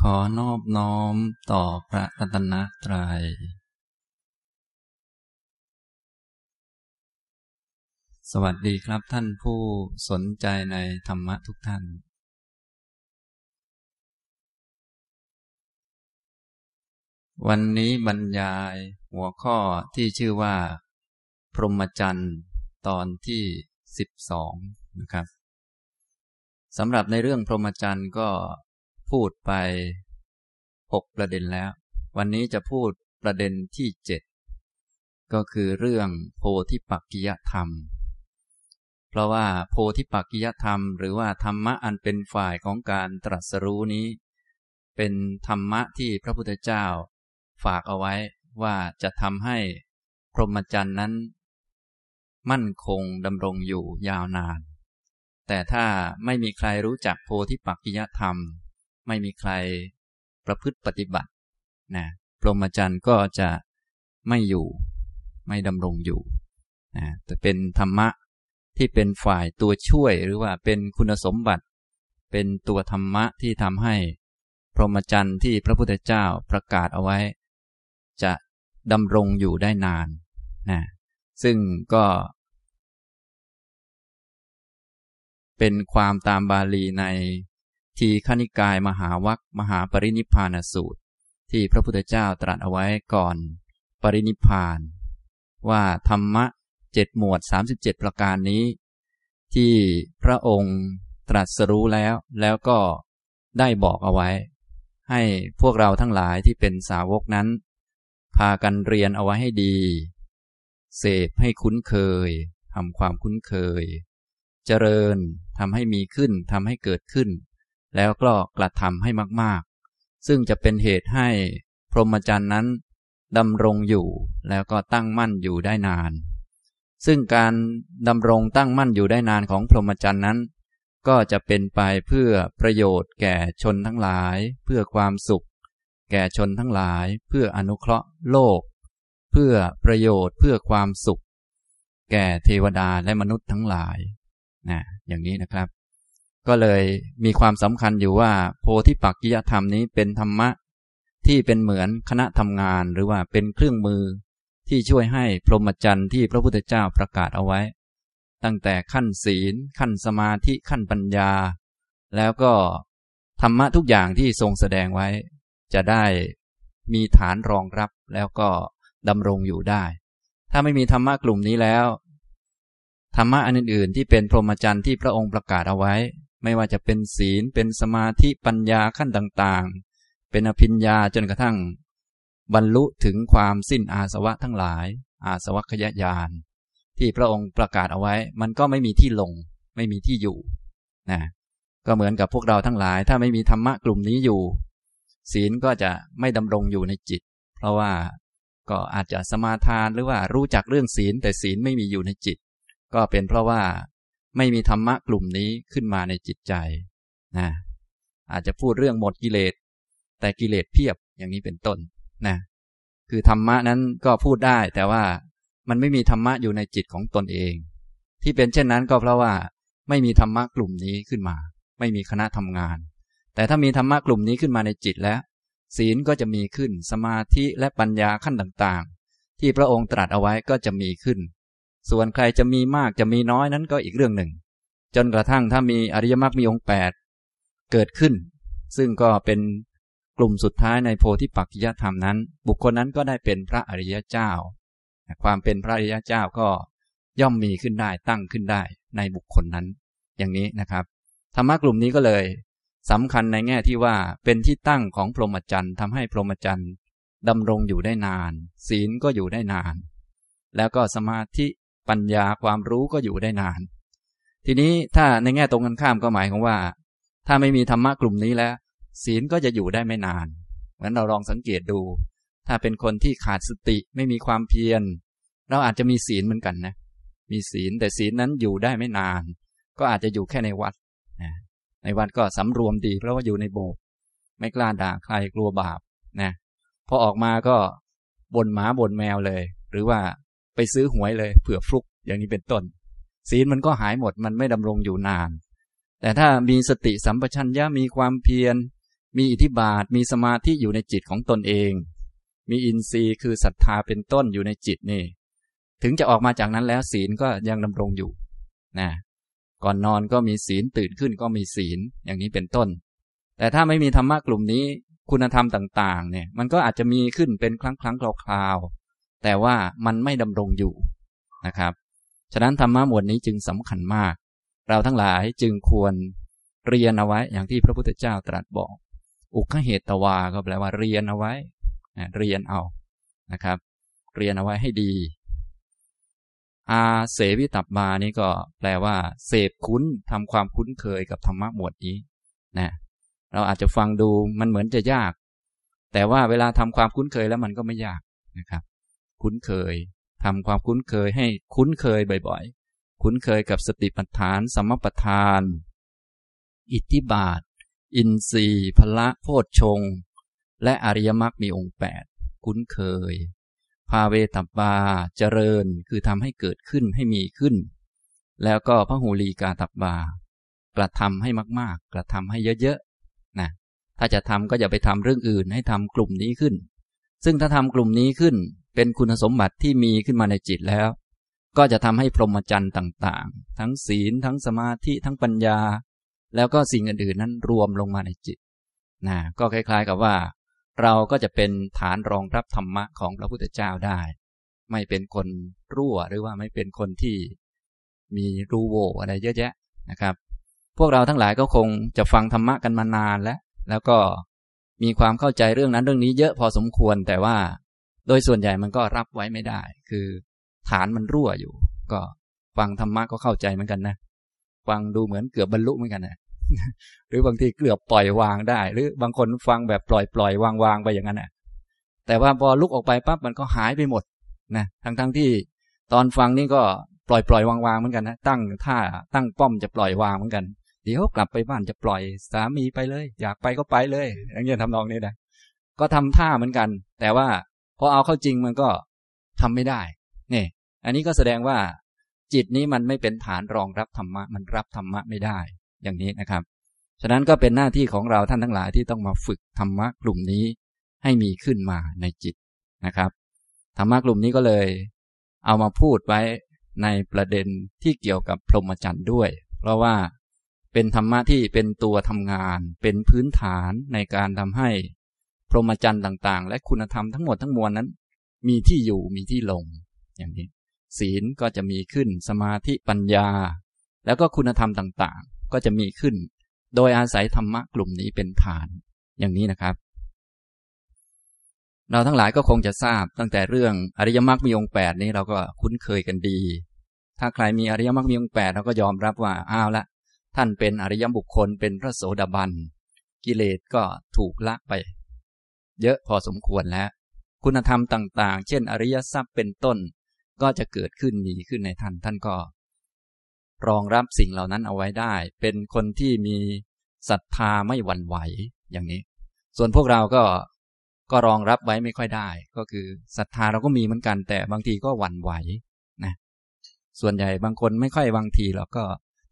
ขอนอบน้อมต่อพระรัตนตรัย สวัสดีครับท่านผู้สนใจในธรรมะทุกท่าน วันนี้บรรยายหัวข้อที่ชื่อว่า พรหมจรรย์ตอนที่สิบสองนะครับสำหรับในเรื่องพรหมจรรย์ก็ พูดไปหกประเด็นแล้ว วันนี้จะพูดประเด็นที่เจ็ดก็คือเรื่องโพธิปักกิยธรรม เพราะว่าโพธิปักกิยธรรม หรือว่าธรรมะอันเป็นฝ่ายของการตรัสรู้นี้ เป็นธรรมะที่พระพุทธเจ้า ฝากเอาไว้ว่าจะทำให้พรหมจรรย์นั้น มั่นคงดำรงอยู่ยาวนาน แต่ถ้าไม่มีใครรู้จักโพธิปักกิยธรรม ไม่มีใครประพฤติปฏิบัตินะพรหมจรรย์ก็จะไม่อยู่ไม่ดำรงอยู่นะแต่เป็นธรรมะที่เป็นฝ่ายตัวช่วยหรือว่าเป็นคุณสมบัติ เป็นตัวธรรมะที่ทำให้พรหมจรรย์ที่พระพุทธเจ้าประกาศเอาไว้ จะดำรงอยู่ได้นานนะซึ่งก็ เป็นความตามบาลีใน ทีขณิกายมหาวัคมหาปรินิพานสูตร ที่พระพุทธเจ้าตรัสเอาไว้ก่อน ปรินิพาน ว่าธรรมะเจ็ดหมวดสามสิบเจ็ดประการนี้ ที่พระองค์ตรัสรู้แล้ว แล้วก็ได้บอกเอาไว้ ให้พวกเราทั้งหลายที่เป็นสาวกนั้น พากันเรียนเอาไว้ให้ดี เสพให้คุ้นเคยทำความคุ้นเคย เจริญทำให้มีขึ้นทำให้เกิดขึ้น แล้วก็กระทำให้มากๆ ซึ่งจะเป็นเหตุให้พรหมจรรย์นั้นดำรงอยู่แล้วก็ตั้งมั่นอยู่ได้นาน ซึ่งการดำรงตั้งมั่นอยู่ได้นานของพรหมจรรย์นั้น ก็จะเป็นไปเพื่อประโยชน์แก่ชนทั้งหลาย เพื่อความสุข แก่ชนทั้งหลาย เพื่ออนุเคราะห์โลก เพื่อประโยชน์เพื่อความสุข แก่เทวดาและมนุษย์ทั้งหลายนะอย่างนี้นะครับ ก็เลยมีความสำคัญอยู่ว่า โพธิปักกิยธรรมนี้เป็นธรรมะ ที่เป็นเหมือนคณะทำงานหรือว่าเป็นเครื่องมือ ที่ช่วยให้พรหมจรรย์ที่พระพุทธเจ้าประกาศเอาไว้ ตั้งแต่ขั้นศีล ขั้นสมาธิขั้นปัญญา แล้วก็ธรรมะทุกอย่างที่ทรงแสดงไว้ จะได้มีฐานรองรับแล้วก็ดำรงอยู่ได้ ถ้าไม่มีธรรมะกลุ่มนี้แล้วธรรมะอันอื่นๆที่เป็นพรหมจรรย์ที่พระองค์ประกาศเอาไว้ ไม่ว่าจะเป็นศีลเป็นสมาธิปัญญาขั้นต่างๆ เป็นอภิญญาจนกระทั่ง บรรลุถึงความสิ้นอาสวะทั้งหลาย อาสวัคยญาณที่พระองค์ประกาศเอาไว้ มันก็ไม่มีที่ลง ไม่มีที่อยู่นะก็เหมือนกับพวกเราทั้งหลาย ถ้าไม่มีธรรมะกลุ่มนี้อยู่ ศีลก็จะไม่ดำรงอยู่ในจิต เพราะว่าก็อาจจะสมาทานหรือว่ารู้จักเรื่องศีลแต่ศีลไม่มีอยู่ในจิต ก็เป็นเพราะว่า ไม่มีธรรมะกลุ่มนี้ขึ้นมาในจิตใจนะอาจจะพูดเรื่องหมดกิเลส แต่กิเลสเพียบอย่างนี้เป็นต้นนะคือธรรมะนั้นก็พูดได้แต่ว่ามันไม่มีธรรมะอยู่ในจิตของตนเอง ที่เป็นเช่นนั้นก็เพราะว่าไม่มีธรรมะกลุ่มนี้ขึ้นมา ไม่มีคณะทำงาน แต่ถ้ามีธรรมะกลุ่มนี้ขึ้นมาในจิตแล้ว ศีลก็จะมีขึ้นสมาธิและปัญญาขั้นต่างๆ ที่พระองค์ตรัสเอาไว้ก็จะมีขึ้น ส่วนใครจะมีมากจะมีน้อยนั้นก็อีกเรื่องหนึ่ง จนกระทั่งถ้ามีอริยมรรคมีองค์แปดเกิดขึ้น ซึ่งก็เป็นกลุ่มสุดท้ายในโพธิปักจิยธรรมนั้น บุคคลนั้นก็ได้เป็นพระอริยเจ้า ความเป็นพระอริยเจ้าก็ย่อมมีขึ้นได้ตั้งขึ้นได้ในบุคคลนั้น อย่างนี้นะครับธรรมะกลุ่มนี้ก็เลยสำคัญในแง่ที่ว่าเป็นที่ตั้งของพรหมจรรย์ทำให้พรหมจรรย์ดำรงอยู่ได้นาน ศีลก็อยู่ได้นาน แล้วก็สมาธิ ปัญญาความรู้ก็อยู่ได้นาน ทีนี้ถ้าในแง่ตรงกันข้ามก็หมายของว่า ถ้าไม่มีธรรมะกลุ่มนี้แล้ว ศีลก็จะอยู่ได้ไม่นานเหมือนเราลองสังเกตดู ถ้าเป็นคนที่ขาดสติไม่มีความเพียร เราอาจจะมีศีลเหมือนกันนะ มีศีลแต่ศีลนั้นอยู่ได้ไม่นาน ก็อาจจะอยู่แค่ในวัดนะในวัดก็สำรวมดีเพราะว่าอยู่ในโบสถ์ไม่กล้าด่าใครกลัวบาปนะพอออกมาก็บ่นหมาบ่นแมวเลย หรือว่า ไปซื้อหวยเลยเผื่อฟลุกอย่างนี้เป็นต้น ศีลมันก็หายหมดมันไม่ดำรงอยู่นาน แต่ถ้ามีสติสัมปชัญญะมีความเพียร มีอิทธิบาท มีสมาธิอยู่ในจิตของตนเอง มีอินทรีย์คือศรัทธาเป็นต้นอยู่ในจิตนี่ ถึงจะออกมาจากนั้นแล้วศีลก็ยังดำรงอยู่นะก่อนนอนก็มีศีลตื่นขึ้นก็มีศีลอย่างนี้เป็นต้น แต่ถ้าไม่มีธรรมะกลุ่มนี้ คุณธรรมต่าง ๆ เนี่ย มันก็อาจจะมีขึ้นเป็นครั้งครั้งคราวๆ แต่ว่ามันไม่ดำรงอยู่นะครับ ฉะนั้นธรรมะหมวดนี้จึงสำคัญมาก เราทั้งหลายจึงควรเรียนเอาไว้อย่างที่พระพุทธเจ้าตรัสบอก อุคเหตตวาก็แปลว่าเรียนเอาไว้เรียนเอานะครับ เรียนเอาไว้ให้ดี อาเสวิตับบานี้ก็แปลว่า เสพคุ้นทำความคุ้นเคยกับธรรมะหมวดนี้นะเราอาจจะฟังดูมันเหมือนจะยาก แต่ว่าเวลาทำความคุ้นเคยแล้วมันก็ไม่ยากนะครับ คุ้นเคยทำความคุ้นเคยให้คุ้นเคยบ่อยๆ คุ้นเคยกับสติปัฏฐานสมปัฏฐาน อิทธิบาท อินทรีย์พละโพชฌงและอริยมรรคมีองค์แปดคุ้นเคยพาเวตับบาเจริญคือทำให้เกิดขึ้นให้มีขึ้น แล้วก็พระหูลีกาตับบากระทำให้มาก ๆ กระทำให้เยอะๆนะถ้าจะทำก็อย่าไปทำเรื่องอื่นให้ทำกลุ่มนี้ขึ้น ซึ่งถ้าทำกลุ่มนี้ขึ้นเป็นคุณสมบัติที่มีขึ้นมาในจิตแล้ว ก็จะทำให้พรหมจรรย์ต่างๆ ทั้งศีล ทั้งสมาธิ ทั้งปัญญา แล้วก็สิ่งอื่นๆนั้นรวมลงมาในจิตนะก็คล้ายๆกับว่า เราก็จะเป็นฐานรองรับธรรมะของพระพุทธเจ้าได้ ไม่เป็นคนรั่วหรือว่าไม่เป็นคนที่มีรูโวอะไรเยอะแยะนะครับ พวกเราทั้งหลายก็คงจะฟังธรรมะกันมานานแล้ว แล้วก็ มีความเข้าใจเรื่องนั้นเรื่องนี้เยอะพอสมควรแต่ว่า โดยส่วนใหญ่มันก็รับไว้ไม่ได้ คือ ฐานมันรั่วอยู่ ก็ฟังธรรมะก็เข้าใจเหมือนกันนะฟังดูเหมือนเกือบบรรลุเหมือนกันนะหรือบางทีเกือบปล่อยวางได้ หรือบางคนฟังแบบปล่อยปล่อยวางวางไปอย่างนั้นแหละแต่ว่าพอลุกออกไปปั๊บมันก็หายไปหมดนะทั้งทั้งที่ตอนฟังนี่ก็ปล่อยปล่อยวางวางเหมือนกันนะตั้งท่าตั้งป้อมจะปล่อยวางเหมือนกัน เดี๋ยวกลับไปบ้านจะปล่อยสามีไปเลย อยากไปก็ไปเลยอย่างเงี้ยทำนองนี้นะก็ทำท่าเหมือนกัน แต่ว่าพอเอาเข้าจริงมันก็ทำไม่ได้นี่อันนี้ก็แสดงว่าจิตนี้มันไม่เป็นฐานรองรับธรรมะ มันรับธรรมะไม่ได้ อย่างนี้นะครับ ฉะนั้นก็เป็นหน้าที่ของเราท่านทั้งหลายที่ต้องมาฝึกธรรมะกลุ่มนี้ให้มีขึ้นมาในจิตนะครับธรรมะกลุ่มนี้ก็เลย เอามาพูดไว้ในประเด็นที่เกี่ยวกับพรหมจรรย์ด้วย เพราะว่า เป็นธรรมะที่เป็นตัวทำงาน เป็นพื้นฐานในการทำให้ พรหมจรรย์ต่าง ๆ และคุณธรรมทั้งหมดทั้งมวลนั้น มีที่อยู่มีที่ลง อย่างนี้ ศีลก็จะมีขึ้นสมาธิปัญญา แล้วก็คุณธรรมต่างๆ ก็จะมีขึ้น โดยอาศัยธรรมะกลุ่มนี้เป็นฐาน อย่างนี้นะครับ เราทั้งหลายก็คงจะทราบตั้งแต่เรื่องอริยมรรคมีองค์แปดนี้เราก็คุ้นเคยกันดี ถ้าใครมีอริยมรรคมีองค์แปดเราก็ยอมรับว่าอ้าวละ ท่านเป็นอริยบุคคลเป็นพระโสดาบัน กิเลสก็ถูกละไป เยอะพอสมควรแล้ว คุณธรรมต่างๆ เช่น อริยทรัพย์เป็นต้น ก็จะเกิดขึ้นมีขึ้นในท่านท่านก็ รองรับสิ่งเหล่านั้นเอาไว้ได้ เป็นคนที่มีศรัทธาไม่หวั่นไหวอย่างนี้ ส่วนพวกเราก็ก็รองรับไว้ไม่ค่อยได้ ก็คือศรัทธาเราก็มีเหมือนกันแต่บางทีก็หวั่นไหวนะส่วนใหญ่บางคนไม่ค่อยบางทีเราก็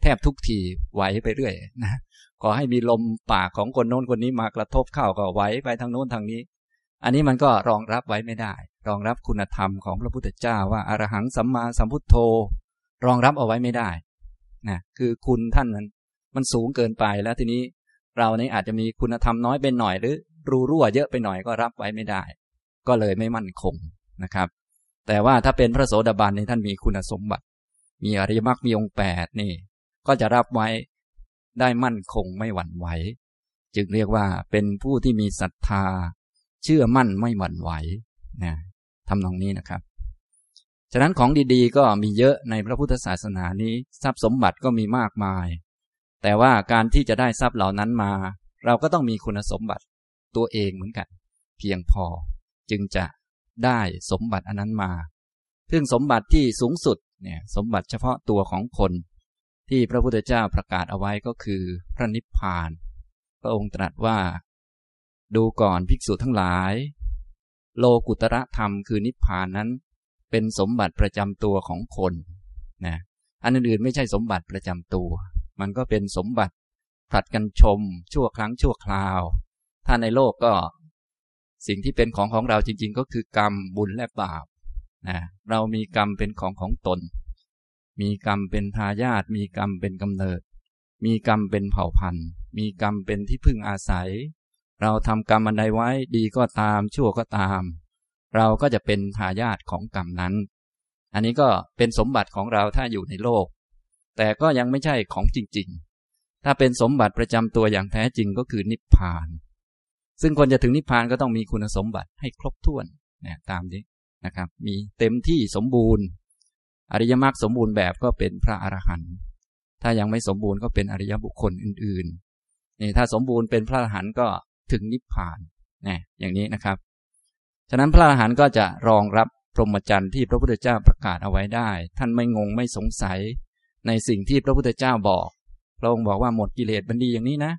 แทบทุกทีไหวไปเรื่อยนะขอให้มีลมปากของคนโน้นคนนี้มากระทบเข้าก็ไหวไปทางโน้นทางนี้ อันนี้มันก็รองรับไว้ไม่ได้ รองรับคุณธรรมของพระพุทธเจ้าว่าอารหังสัมมาสัมพุทโธ รองรับเอาไว้ไม่ได้นะคือคุณท่านนั้นมันสูงเกินไปแล้วทีนี้เราเนี่ยอาจจะมีคุณธรรมน้อยไปหน่อยหรือ รูรั่วเยอะไปหน่อยก็รับไว้ไม่ได้ ก็เลยไม่มั่นคงนะครับ แต่ว่าถ้าเป็นพระโสดาบันนี่ท่านมีคุณสมบัติ มีอริยมรรคมีองค์แปดนี่ ก็จะรับไว้ได้มั่นคงไม่หวั่นไหว จึงเรียกว่าเป็นผู้ที่มีศรัทธา เชื่อมั่นไม่หวั่นไหวนะทำนองนี้นะครับ ฉะนั้นของดีๆ ก็มีเยอะในพระพุทธศาสนานี้ ทรัพย์สมบัติก็มีมากมาย แต่ว่าการที่จะได้ทรัพย์เหล่านั้นมา เราก็ต้องมีคุณสมบัติตัวเองเหมือนกัน เพียงพอจึงจะได้สมบัติอันนั้นมา ซึ่งสมบัติที่สูงสุดเนี่ยสมบัติเฉพาะตัวของคน ที่พระพุทธเจ้าประกาศเอาไว้ก็คือพระนิพพาน พระองค์ตรัสว่า ดูก่อนภิกษุทั้งหลาย โลกุตระธรรมคือนิพพานนั้น เป็นสมบัติประจำตัวของคนนะอันอื่นๆไม่ใช่สมบัติประจำตัว มันก็เป็นสมบัติผลัดกันชม ชั่วครั้งชั่วคราว ถ้าในโลกก็ สิ่งที่เป็นของของเราจริง ๆ ก็คือกรรมบุญและบาปนะเรามีกรรมเป็นของของตน มีกรรมเป็นทายาทมีกรรมเป็นกำเนิด มีกรรมเป็นเผ่าพันธุ์ มีกรรมเป็นที่พึ่งอาศัย เราทำกรรมอันใดไว้ดีก็ตามชั่วก็ตาม เราก็จะเป็นทายาทของกรรมนั้น อันนี้ก็เป็นสมบัติของเราถ้าอยู่ในโลก แต่ก็ยังไม่ใช่ของจริง ๆ ถ้าเป็นสมบัติประจำตัวอย่างแท้จริงก็คือนิพพาน ซึ่งคนจะถึงนิพพานก็ต้องมีคุณสมบัติให้ครบถ้วนนะตามนี้นะครับ มีเต็มที่สมบูรณ์ อริยมรรคสมบูรณ์แบบก็เป็นพระอรหันต์ถ้ายังไม่สมบูรณ์ก็เป็นอริยบุคคลอื่นๆนี่ถ้าสมบูรณ์เป็นพระอรหันต์ก็ถึงนิพพานนะอย่างนี้นะครับ ฉะนั้นพระอรหันต์ก็จะรองรับพรหมจรรย์ที่พระพุทธเจ้าประกาศเอาไว้ได้ ท่านไม่งงไม่สงสัยในสิ่งที่พระพุทธเจ้าบอกพระองค์บอกว่าหมดกิเลสมันดีอย่างนี้นะ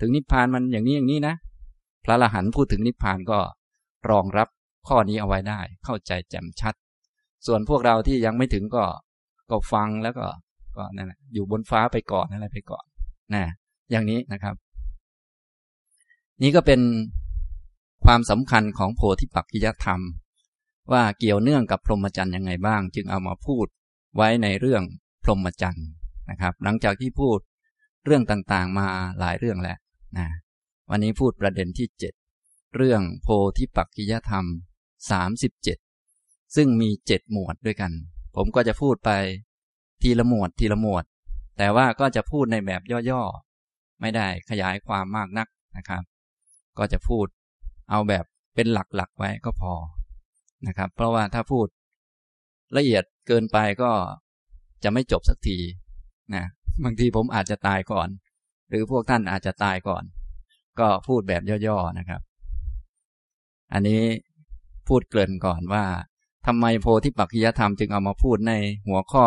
ถึงนิพพานมันอย่างนี้อย่างนี้นะ พระอรหันต์พูดถึงนิพพานก็รองรับข้อนี้เอาไว้ได้ เข้าใจแจ่มชัด ส่วนพวกเราที่ยังไม่ถึงก็ก็ฟังแล้วก็ก็นั่นแหละอยู่บนฟ้าไปก่อนอะไรไปก่อนนะอย่างนี้นะครับ นี่ก็เป็นความสำคัญของโพธิปักขิยธรรม ว่าเกี่ยวเนื่องกับพรหมจรรย์ยังไงบ้าง จึงเอามาพูดไว้ในเรื่องพรหมจรรย์นะครับ หลังจากที่พูดเรื่องต่างๆมาหลายเรื่องแล้วนะวันนี้พูดประเด็นที่เจ็ดเรื่องโพธิปักกิยธรรมสามสิบเจ็ด ซึ่งมีเจ็ดหมวดด้วยกัน ผมก็จะพูดไปทีละหมวดทีละหมวด แต่ว่าก็จะพูดในแบบย่อๆ ไม่ได้ขยายความมากนักนะครับ ก็จะพูดเอาแบบเป็นหลักๆไว้ก็พอนะครับ เพราะว่าถ้าพูดละเอียดเกินไปก็จะไม่จบสักทีนะบางทีผมอาจจะตายก่อน หรือพวกท่านอาจจะตายก่อน ก็พูดแบบย่อๆนะครับ อันนี้พูดเกริ่นก่อนว่า ทำไมโพธิปักขิยธรรมจึงเอามาพูดในหัวข้อ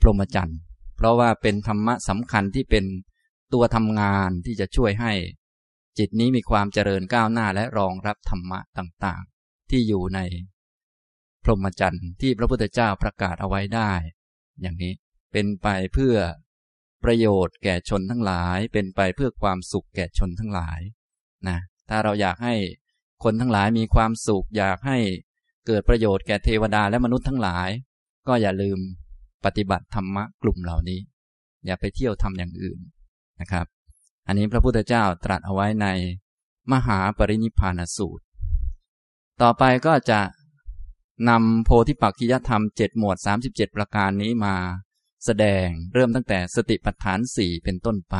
พรหมจรรย์ เพราะว่าเป็นธรรมะสำคัญที่เป็นตัวทำงานที่จะช่วยให้ จิตนี้มีความเจริญก้าวหน้าและรองรับธรรมะต่างๆ ที่อยู่ในพรหมจรรย์ที่พระพุทธเจ้าประกาศเอาไว้ได้ อย่างนี้เป็นไปเพื่อประโยชน์แก่ชนทั้งหลาย เป็นไปเพื่อความสุขแก่ชนทั้งหลายนะถ้าเราอยากให้คนทั้งหลายมีความสุข อยากให้ เกิดประโยชน์แก่เทวดาและมนุษย์ทั้งหลาย ก็อย่าลืมปฏิบัติธรรมะกลุ่มเหล่านี้ อย่าไปเที่ยวทำอย่างอื่นนะครับ อันนี้พระพุทธเจ้าตรัสเอาไว้ในมหาปรินิพานสูตร ต่อไปก็จะนำโพธิปักขิยธรรมเจ็ดหมวดสามสิบเจ็ดประการนี้มา แสดงเริ่มตั้งแต่สติปัฏฐานสี่เป็นต้นไป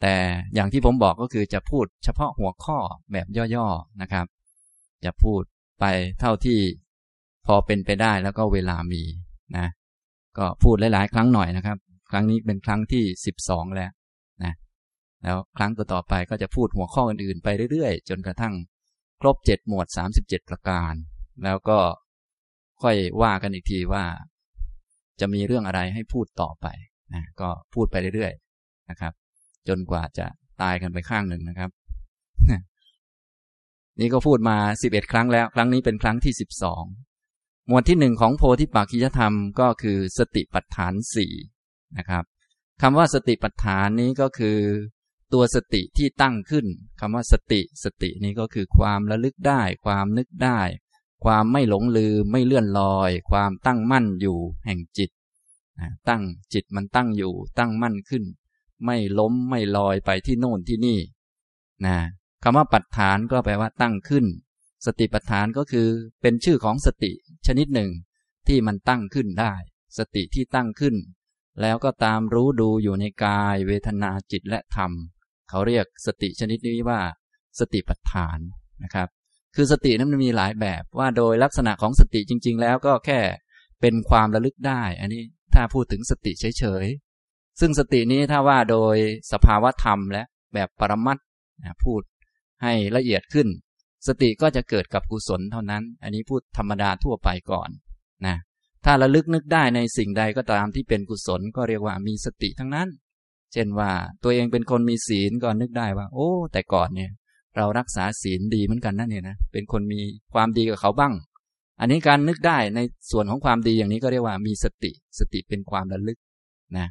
แต่อย่างที่ผมบอกก็คือจะพูดเฉพาะหัวข้อแบบย่อๆนะครับ จะพูด ไปเท่าที่พอเป็นไปได้แล้วก็เวลามีนะ ก็พูดหลาย ๆ ครั้งหน่อยนะครับ ครั้งนี้เป็นครั้งที่สิบสองแล้วนะแล้วครั้งต่อๆไปก็จะพูดหัวข้ออื่นๆไปเรื่อย ๆ จนกระทั่งครบเจ็ดหมวดสามสิบเจ็ดประการ แล้วก็ค่อยว่ากันอีกทีว่าจะมีเรื่องอะไรให้พูดต่อไปนะก็พูดไปเรื่อยๆนะครับ จนกว่าจะตายกันไปข้างหนึ่งนะครับ นี่ก็พูดมาสิบเอ็ดครั้งแล้ว ครั้งนี้เป็นครั้งที่สิบสองหมวดที่หนึ่งของโพธิปักขิยธรรมก็คือสติปัฏฐานสี่นะครับคำว่าสติปัฏฐานนี้ก็คือตัวสติที่ตั้งขึ้นคำว่าสติ สตินี้ก็คือความระลึกได้ ความนึกได้ ความไม่หลงลืมไม่เลื่อนลอย ความตั้งมั่นอยู่แห่งจิตตั้งจิตมันตั้งอยู่ ตั้งมั่นขึ้น ไม่ล้มไม่ลอยไปที่โน่นที่นี่นะ คำว่าปัฏฐานก็แปลว่าตั้งขึ้น สติปัฏฐานก็คือเป็นชื่อของสติชนิดหนึ่ง ที่มันตั้งขึ้นได้ สติที่ตั้งขึ้น แล้วก็ตามรู้ดูอยู่ในกาย เวทนาจิตและธรรม เขาเรียกสติชนิดนี้ว่า สติปัฏฐานนะครับ คือสตินั้นมันมีหลายแบบว่าโดยลักษณะของสติจริง ๆ แล้วก็แค่เป็นความระลึกได้ อันนี้ถ้าพูดถึงสติเฉยๆซึ่งสตินี้ถ้าว่าโดยสภาวะธรรมและแบบปรมัตพูด ให้ละเอียดขึ้น สติก็จะเกิดกับกุศลเท่านั้น อันนี้พูดธรรมดาทั่วไปก่อนนะถ้าระลึกนึกได้ในสิ่งใดก็ตามที่เป็นกุศลก็เรียกว่ามีสติทั้งนั้น เช่นว่าตัวเองเป็นคนมีศีลก็นึกได้ว่า โอ้ แต่ก่อนเนี่ย เรารักษาศีลดีเหมือนกันนั่นเนี่ยนะเป็นคนมีความดีกับเขาบ้าง อันนี้การนึกได้ในส่วนของความดีอย่างนี้ก็เรียกว่ามีสติ สติเป็นความระลึกนะ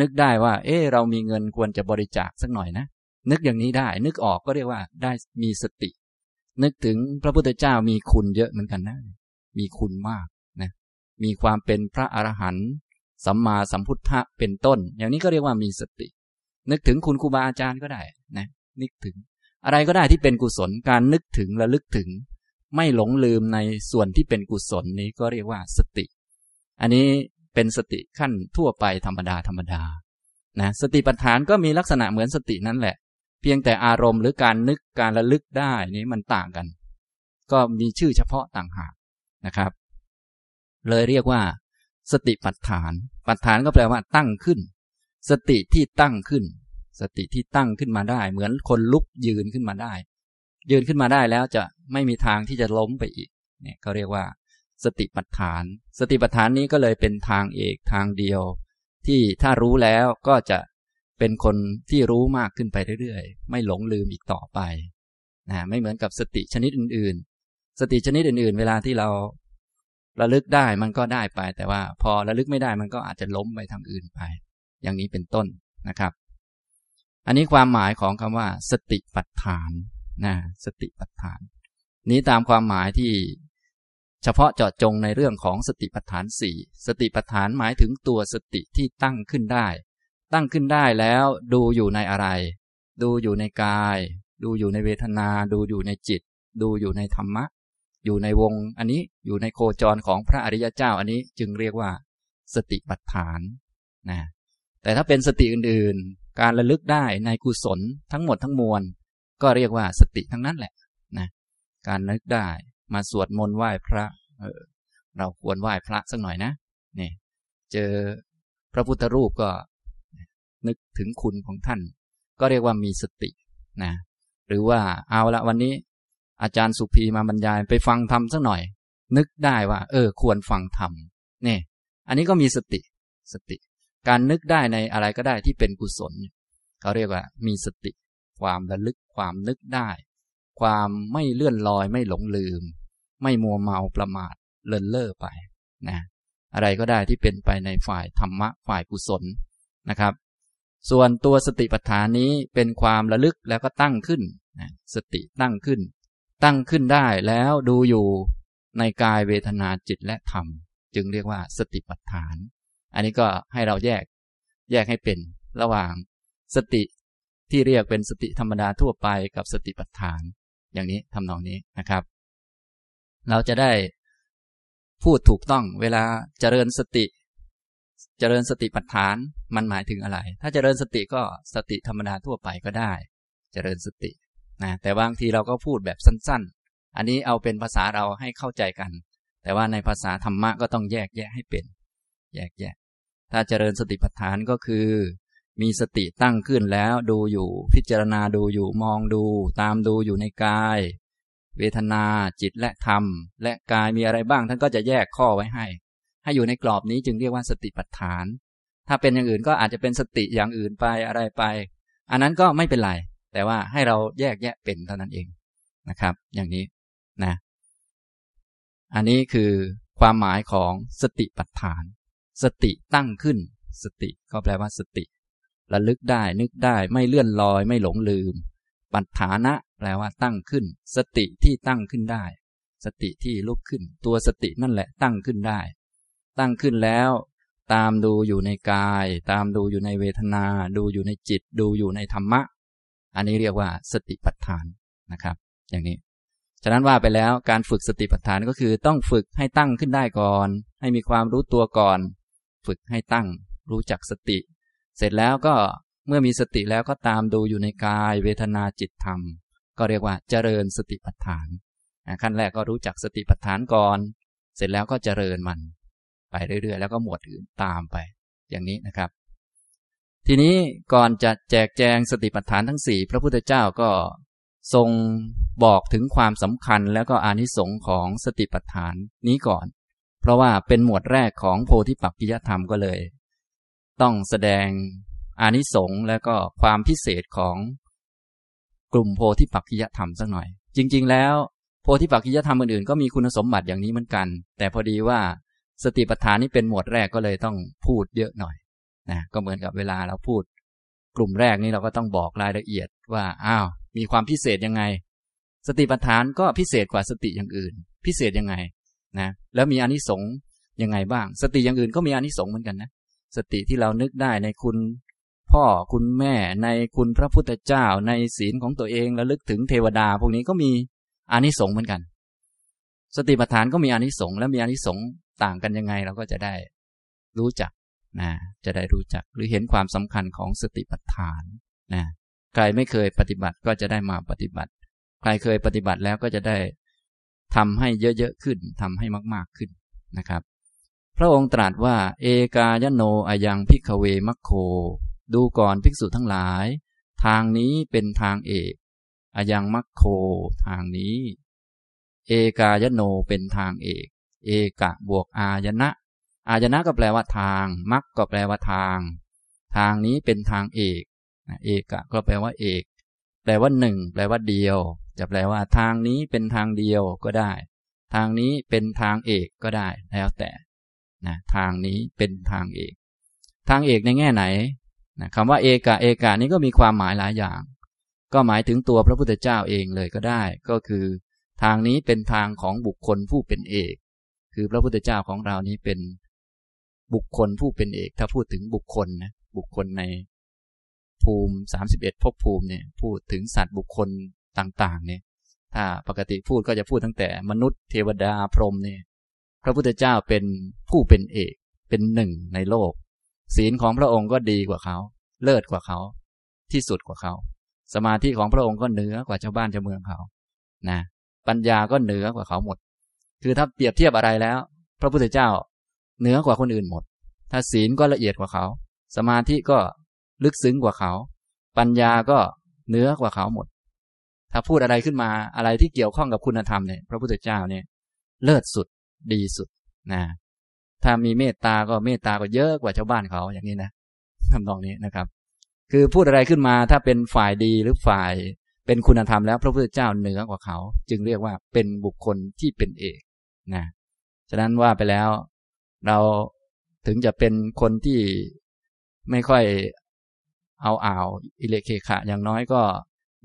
นึกได้ว่า เออเรามีเงินควรจะบริจาคสักหน่อยนะ นึกอย่างนี้ได้ นึกออกก็เรียกว่าได้มีสติ นึกถึงพระพุทธเจ้ามีคุณเยอะเหมือนกันนะ มีคุณมากนะ มีความเป็นพระอรหันต์สัมมาสัมพุทธะเป็นต้น อย่างนี้ก็เรียกว่ามีสติ นึกถึงคุณครูบาอาจารย์ก็ได้นะ นึกถึง อะไรก็ได้ที่เป็นกุศลการนึกถึงระลึกถึง ไม่หลงลืมในส่วนที่เป็นกุศลนี้ก็เรียกว่าสติ อันนี้เป็นสติขั้นทั่วไปธรรมดาธรรมดานะสติปัฏฐานก็มีลักษณะเหมือนสตินั่นแหละ เพียงแต่อารมณ์หรือการนึกการระลึกได้นี้มันต่างกัน ก็มีชื่อเฉพาะต่างหากนะครับ เลยเรียกว่า สติปัฏฐาน ปัฏฐานก็แปลว่าตั้งขึ้น สติที่ตั้งขึ้น สติที่ตั้งขึ้นมาได้ เหมือนคนลุกยืนขึ้นมาได้ ยืนขึ้นมาได้แล้วจะไม่มีทางที่จะล้มไปอีก เนี่ยเขาเรียกว่า สติปัฏฐาน สติปัฏฐานนี้ก็เลยเป็นทางเอกทางเดียว ที่ถ้ารู้แล้วก็จะ เป็นคนที่รู้มากขึ้นไปเรื่อยๆ ไม่หลงลืมอีกต่อไปนะไม่เหมือนกับสติชนิดอื่นๆ สติชนิดอื่นๆ เวลาที่เราระลึกได้มันก็ได้ไป แต่ว่าพอระลึกไม่ได้มันก็อาจจะล้มไปทางอื่นไป อย่างนี้เป็นต้นนะครับ อันนี้ความหมายของคำว่า สติปัฏฐานนะสติปัฏฐาน นี้ตามความหมายที่เฉพาะเจาะจงในเรื่องของสติปัฏฐานสี่สติปัฏฐานหมายถึงตัวสติที่ตั้งขึ้นได้ ตั้งขึ้นได้แล้วดูอยู่ในอะไร ดูอยู่ในกาย ดูอยู่ในเวทนา ดูอยู่ในจิต ดูอยู่ในธรรมะ อยู่ในวงอันนี้อยู่ในโคจรของพระอริยเจ้าอันนี้จึงเรียกว่า สติปัฏฐานนะแต่ถ้าเป็นสติอื่นๆ การระลึกได้ในกุศลทั้งหมดทั้งมวล ก็เรียกว่าสติทั้งนั้นแหละนะการนึกได้มาสวดมนต์ไหว้พระเออเราควรไหว้พระสักหน่อยนะนี่เจอพระพุทธรูปก็ นึกถึงคุณของท่าน ก็เรียกว่ามีสตินะหรือว่าเอาละวันนี้ อาจารย์สุภีมาบรรยายไปฟังธรรมสักหน่อย นึกได้ว่า เออ ควรฟังธรรมนี่อันนี้ก็มีสติสติ การนึกได้ในอะไรก็ได้ที่เป็นกุศลเขาเรียกว่า มีสติ ความระลึกความนึกได้ ความไม่เลื่อนลอยไม่หลงลืม ไม่มัวเมาประมาทเลินเล่อไปนะอะไรก็ได้ที่เป็นไปในฝ่ายธรรมะฝ่ายกุศลนะครับ ส่วนตัวสติปัฏฐานนี้เป็นความระลึกแล้วก็ตั้งขึ้น สติตั้งขึ้น ตั้งขึ้นได้แล้วดูอยู่ในกายเวทนาจิตและธรรม จึงเรียกว่าสติปัฏฐาน อันนี้ก็ให้เราแยกแยกให้เป็นระหว่างสติที่เรียกเป็นสติธรรมดาทั่วไปกับสติปัฏฐาน อย่างนี้ทำนองนี้นะครับ เราจะได้พูดถูกต้องเวลาเจริญสติ เจริญสติปัฏฐานมันหมายถึงอะไร ถ้าเจริญสติก็สติธรรมดาทั่วไปก็ได้ เจริญสตินะแต่บางทีเราก็พูดแบบสั้น ๆ อันนี้เอาเป็นภาษาเราให้เข้าใจกัน แต่ว่าในภาษาธรรมะก็ต้องแยกแยะให้เป็น แยกแยะ ถ้าเจริญสติปัฏฐานก็คือ มีสติตั้งขึ้นแล้วดูอยู่ พิจารณาดูอยู่มองดู ตามดูอยู่ในกาย เวทนาจิตและธรรม และกายมีอะไรบ้างท่านก็จะแยกข้อไว้ให้ ให้อยู่ในกรอบนี้จึงเรียกว่าสติปัฏฐาน ถ้าเป็นอย่างอื่นก็อาจจะเป็นสติอย่างอื่นไปอะไรไป อันนั้นก็ไม่เป็นไร แต่ว่าให้เราแยกแยะเป็นเท่านั้นเองนะครับ อย่างนี้นะ อันนี้คือความหมายของสติปัฏฐาน สติตั้งขึ้น สติก็แปลว่าสติ ระลึกได้นึกได้ไม่เลื่อนลอย ไม่หลงลืม ปัฏฐานะ แปลว่าตั้งขึ้น สติที่ตั้งขึ้นได้ สติที่ลุกขึ้น ตัวสตินั่นแหละตั้งขึ้นได้ ตั้งขึ้นแล้ว ตามดูอยู่ในกาย ตามดูอยู่ในเวทนา ดูอยู่ในจิต ดูอยู่ในธรรมะ อันนี้เรียกว่าสติปัฏฐานนะครับ อย่างนี้ ฉะนั้นว่าไปแล้วการฝึกสติปัฏฐานก็คือต้องฝึกให้ตั้งขึ้นได้ก่อน ให้มีความรู้ตัวก่อน ฝึกให้ตั้ง รู้จักสติ เสร็จแล้วก็เมื่อมีสติแล้วก็ตามดูอยู่ในกาย เวทนาจิตธรรม ก็เรียกว่าเจริญสติปัฏฐานขั้นแรกก็รู้จักสติปัฏฐานก่อน เสร็จแล้วก็เจริญมัน ไปเรื่อยๆ แล้วก็หมวดอื่นตามไป อย่างนี้นะครับ ทีนี้ก่อนจะแจกแจงสติปัฏฐานทั้งสี่พระพุทธเจ้าก็ทรงบอกถึงความสำคัญแล้วก็อานิสงค์ของสติปัฏฐานนี้ก่อน เพราะว่าเป็นหมวดแรกของโพธิปักกิยธรรมก็เลย ต้องแสดงอานิสงส์และก็ความพิเศษของกลุ่มโพธิปักกิยธรรมสักหน่อย จริง ๆ แล้วโพธิปักกิยธรรมอื่นๆก็มีคุณสมบัติอย่างนี้เหมือนกัน แต่พอดีว่า สติปัฏฐานนี้เป็นหมวดแรกก็เลยต้องพูดเยอะหน่อยนะก็เหมือนกับเวลาเราพูด กลุ่มแรกนี้เราก็ต้องบอกรายละเอียดว่าอ้าวมีความพิเศษยังไง สติปัฏฐานก็พิเศษกว่าสติอย่างอื่น พิเศษยังไงนะแล้วมีอนิสงส์ยังไงบ้าง สติอย่างอื่นก็มีอนิสงส์เหมือนกันนะสติที่เรานึกได้ในคุณพ่อคุณแม่ในคุณพระพุทธเจ้าในศีลของตัวเองระลึกถึงเทวดา พวกนี้ก็มีอนิสงส์เหมือนกัน สติปัฏฐานก็มีอนิสงส์และมีอนิสงส์ ต่างกันยังไงเราก็จะได้รู้จักนะจะได้รู้จักหรือเห็นความสำคัญของสติปัฏฐานนะใครไม่เคยปฏิบัติก็จะได้มาปฏิบัติ ใครเคยปฏิบัติแล้วก็จะได้ทำให้เยอะๆขึ้นทำให้มาก ๆขึ้นนะครับ พระองค์ตรัสว่า เอกายโนอายังพิกเวมัคโค ดูก่อนภิกษุทั้งหลาย ทางนี้เป็นทางเอกอายังมัคโค ทางนี้ เอกายโนเป็นทางเอก เอกะบวกอายนะ อายนะก็แปลว่าทางมัคก็แปลว่าทาง ทางนี้เป็นทางเอกเอกะก็แปลว่าเอก แปลว่าหนึ่งแปลว่าเดียว จะแปลว่าทางนี้เป็นทางเดียวก็ได้ ทางนี้เป็นทางเอกก็ได้แล้วแต่นะทางนี้เป็นทางเอก ทางเอกในแง่ไหนนะคำว่าเอกะเอกะนี้ก็มีความหมายหลายอย่าง ก็หมายถึงตัวพระพุทธเจ้าเองเลยก็ได้ ก็คือ ทางนี้เป็นทางของบุคคลผู้เป็นเอก คือพระพุทธเจ้าของเรานี้เป็นบุคคลผู้เป็นเอก ถ้าพูดถึงบุคคลนะบุคคลในภูมิสามสิบเอ็ดภพภูมิเนี่ยพูดถึงสัตว์บุคคลต่างๆเนี่ยถ้าปกติพูดก็จะพูดตั้งแต่มนุษย์เทวดาพรหมเนี่ยพระพุทธเจ้าเป็นผู้เป็นเอกเป็นหนึ่งในโลก ศีลของพระองค์ก็ดีกว่าเขา เลิศกว่าเขา ที่สุดกว่าเขา สมาธิของพระองค์ก็เหนือกว่าชาวบ้านชาวเมืองเขานะปัญญาก็เหนือกว่าเขาหมด คือถ้าเปรียบเทียบอะไรแล้ว พระพุทธเจ้าเหนือกว่าคนอื่นหมด ถ้าศีลก็ละเอียดกว่าเขา สมาธิก็ลึกซึ้งกว่าเขา ปัญญาก็เนื้อกว่าเขาหมด ถ้าพูดอะไรขึ้นมาอะไรที่เกี่ยวข้องกับคุณธรรมเนี่ยพระพุทธเจ้าเนี่ยเลิศสุดดีสุดนะถ้ามีเมตตาก็เมตตาก็เยอะกว่าชาวบ้านเขาอย่างนี้นะทำนองนี้นะครับ คือพูดอะไรขึ้นมาถ้าเป็นฝ่ายดีหรือฝ่ายเป็นคุณธรรมแล้ว พระพุทธเจ้าเหนือกว่าเขา จึงเรียกว่าเป็นบุคคลที่เป็นเอก นะฉะนั้นว่าไปแล้ว เราถึงจะเป็นคนที่ไม่ค่อยเอาอ่าวอิเลเคขะ อย่างน้อยก็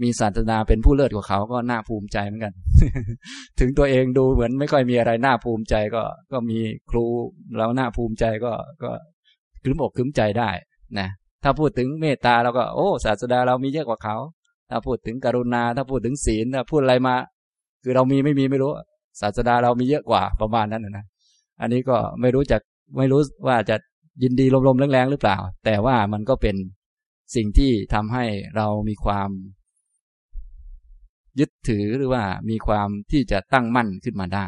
มีศาสดาเป็นผู้เลิศกว่าเขาก็น่าภูมิใจเหมือนกัน ถึงตัวเองดูเหมือนไม่ค่อยมีอะไรน่าภูมิใจก็ก็มีครูเราน่าภูมิใจก็ก็คืมอกคืมใจได้นะถ้าพูดถึงเมตตาเราก็โอ้ ศาสดาเรามีเยอะกว่าเขา ถ้าพูดถึงกรุณา ถ้าพูดถึงศีลถ้าพูดอะไรมา คือเรามีไม่มีไม่รู้ ศาสดาเรามีเยอะกว่าประมาณนั้นนะอันนี้ก็ไม่รู้จักไม่รู้ว่าจะยินดีลมๆแรงๆหรือเปล่า แต่ว่ามันก็เป็นสิ่งที่ทำให้เรามีความยึดถือหรือว่ามีความที่จะตั้งมั่นขึ้นมาได้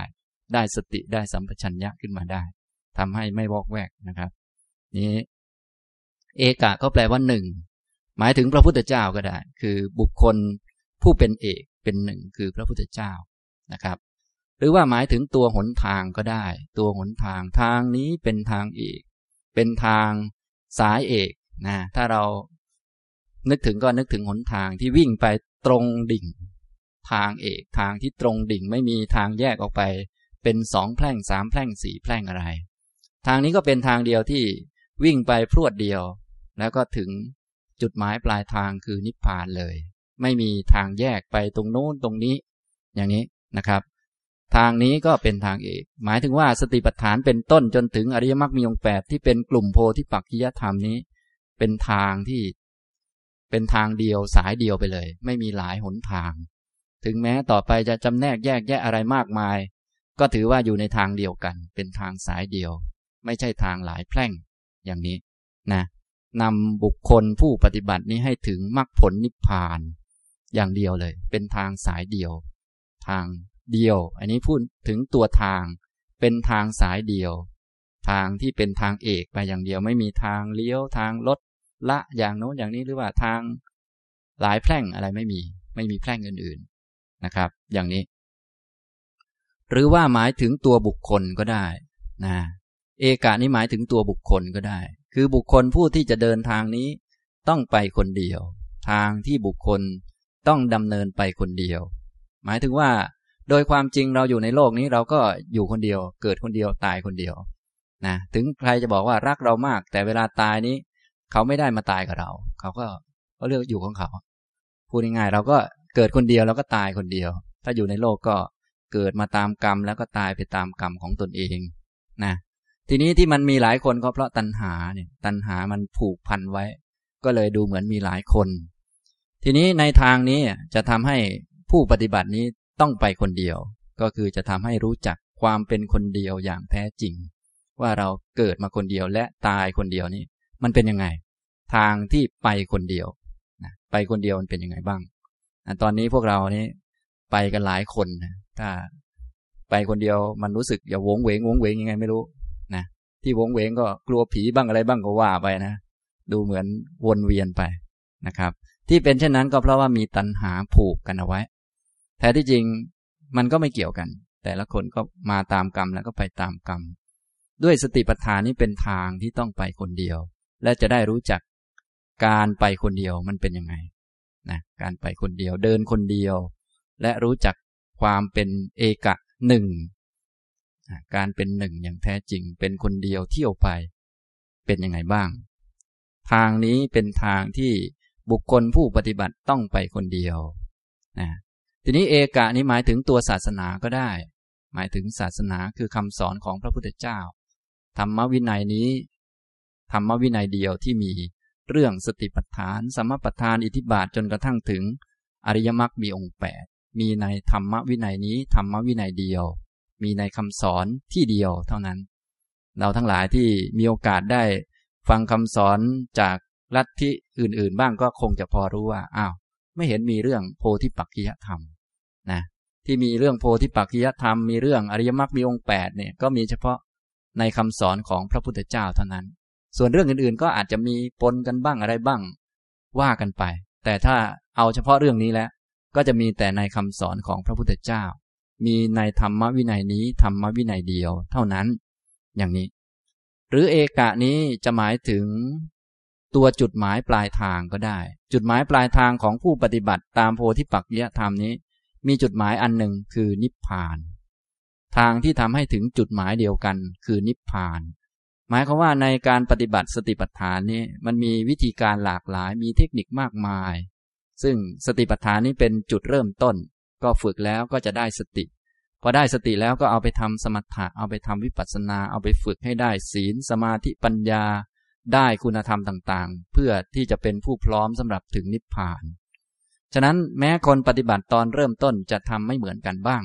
ได้สติได้สัมปชัญญะขึ้นมาได้ทำให้ไม่วอกแวกนะครับ นี้ เอกะก็แปลว่าหนึ่งหมายถึงพระพุทธเจ้าก็ได้ คือบุคคลผู้เป็นเอกเป็นหนึ่งคือพระพุทธเจ้านะครับ หรือว่าหมายถึงตัวหนทางก็ได้ ตัวหนทางทางนี้เป็นทางเอก เป็นทางสายเอกนะถ้าเรานึกถึงก็นึกถึงหนทางที่วิ่งไปตรงดิ่ง ทางเอกทางที่ตรงดิ่งไม่มีทางแยกออกไป เป็นสองแพร่งสามแพร่งสี่แพร่งอะไร ทางนี้ก็เป็นทางเดียวที่วิ่งไปพรวดเดียว แล้วก็ถึงจุดหมายปลายทางคือนิพพานเลย ไม่มีทางแยกไปตรงโน้นตรงนี้ อย่างนี้นะครับ ทางนี้ก็เป็นทางเอก หมายถึงว่าสติปัฏฐานเป็นต้นจนถึงอริยมรรคมีองค์แปดที่เป็นกลุ่มโพธิปักขิยธรรมนี้ เป็นทางที่เป็นทางเดียวสายเดียวไปเลย ไม่มีหลายหนทาง ถึงแม้ต่อไปจะจำแนกแยกแยะอะไรมากมาย ก็ถือว่าอยู่ในทางเดียวกัน เป็นทางสายเดียว ไม่ใช่ทางหลายแพร่งอย่างนี้นะนำบุคคลผู้ปฏิบัตินี้ให้ถึงมรรคผลนิพพาน อย่างเดียวเลย เป็นทางสายเดียว ทาง เดียว อันนี้พูดถึงตัวทาง เป็นทางสายเดียว ทางที่เป็นทางเอกไปอย่างเดียว ไม่มีทางเลี้ยวทางลดละอย่างโน้นอย่างนี้หรือว่าทางหลายแพร่งอะไรไม่มี ไม่มีแพร่งอื่นๆนะครับ อย่างนี้ หรือว่าหมายถึงตัวบุคคลก็ได้นะเอกานี้หมายถึงตัวบุคคลก็ได้ คือบุคคลผู้ที่จะเดินทางนี้ต้องไปคนเดียว ทางที่บุคคลต้องดำเนินไปคนเดียว หมายถึงว่า โดยความจริงเราอยู่ในโลกนี้เราก็อยู่คนเดียว เกิดคนเดียวตายคนเดียวนะถึงใครจะบอกว่ารักเรามาก แต่เวลาตายนี้ เขาไม่ได้มาตายกับเรา เขาก็เขาเลือกอยู่ของเขาพูดง่ายๆเราก็เกิดคนเดียวแล้วก็ตายคนเดียว ถ้าอยู่ในโลกก็เกิดมาตามกรรมแล้วก็ตายไปตามกรรมของตนเองนะทีนี้ที่มันมีหลายคนก็เพราะตัณหาเนี่ยตัณหามันผูกพันไว้ ก็เลยดูเหมือนมีหลายคน ทีนี้ในทางนี้จะทำให้ผู้ปฏิบัตินี้ ต้องไปคนเดียว ก็คือจะทำให้รู้จักความเป็นคนเดียวอย่างแท้จริง ว่าเราเกิดมาคนเดียวและตายคนเดียวนี้ มันเป็นยังไง ทางที่ไปคนเดียวนะไปคนเดียวมันเป็นยังไงบ้างตอนนี้พวกเรานี้ไปกันหลายคนนะถ้าไปคนเดียวมันรู้สึกอย่าวงเวงวงเวงยังไงไม่รู้นะที่วงเวงก็กลัวผีบ้างอะไรบ้างก็ว่าไปนะดูเหมือนวนเวียนไปนะครับ ที่เป็นเช่นนั้นก็เพราะว่ามีตัณหาผูกกันเอาไว้ แท้ที่จริงมันก็ไม่เกี่ยวกัน แต่ละคนก็มาตามกรรมแล้วก็ไปตามกรรม ด้วยสติปัฏฐานนี้เป็นทางที่ต้องไปคนเดียว และจะได้รู้จักการไปคนเดียวมันเป็นยังไงนะการไปคนเดียวเดินคนเดียว และรู้จักความเป็นเอกะหนึ่งการเป็นหนึ่งอย่างแท้จริง เป็นคนเดียวเที่ยวไป เป็นยังไงบ้าง ทางนี้เป็นทางที่บุคคลผู้ปฏิบัติต้องไปคนเดียวนะ ทีนี้เอกะนี้หมายถึงตัวศาสนาก็ได้ หมายถึงศาสนาคือคำสอนของพระพุทธเจ้า ธรรมวินัยนี้ธรรมวินัยเดียวที่มีเรื่องสติปัฏฐานสมปัฏฐานอิทิบาทจนกระทั่งถึง อริยมรรคมีองค์แปดมีในธรรมวินัยนี้ธรรมวินัยเดียว มีในคำสอนที่เดียวเท่านั้น เราทั้งหลายที่มีโอกาสได้ฟังคำสอนจากลัทธิอื่นๆ บ้างก็คงจะพอรู้ว่าอ้าวไม่เห็นมีเรื่องโพธิปักขิยธรรม ที่มีเรื่องโพธิปักขิยธรรมมีเรื่องอริยมรรคมีองค์แปดเนี่ยก็มีเฉพาะในคำสอนของพระพุทธเจ้าเท่านั้น ส่วนเรื่องอื่นๆ ก็อาจจะมีปนกันบ้างอะไรบ้าง ว่ากันไป แต่ถ้าเอาเฉพาะเรื่องนี้แล้ว ก็จะมีแต่ในคำสอนของพระพุทธเจ้า มีในธรรมวินัยนี้ธรรมวินัยเดียวเท่านั้น อย่างนี้ หรือเอกะนี้จะหมายถึงตัวจุดหมายปลายทางก็ได้ จุดหมายปลายทางของผู้ปฏิบัติตามโพธิปักจยธรรมนี้ มีจุดหมายอันหนึ่งคือนิพพาน ทางที่ทำให้ถึงจุดหมายเดียวกัน คือนิพพาน หมายความว่าในการปฏิบัติสติปัฏฐานนี้มันมีวิธีการหลากหลายมีเทคนิคมากมาย ซึ่งสติปัฏฐานนี้เป็นจุดเริ่มต้น ก็ฝึกแล้วก็จะได้สติพอได้สติแล้วก็เอาไปทำสมถะเอาไปทำวิปัสสนาเอาไปฝึกให้ได้ศีลสมาธิปัญญา ได้คุณธรรมต่างๆ เพื่อที่จะเป็นผู้พร้อมสำหรับถึงนิพพาน ฉะนั้นแม้คนปฏิบัติตอนเริ่มต้นจะทำไม่เหมือนกันบ้าง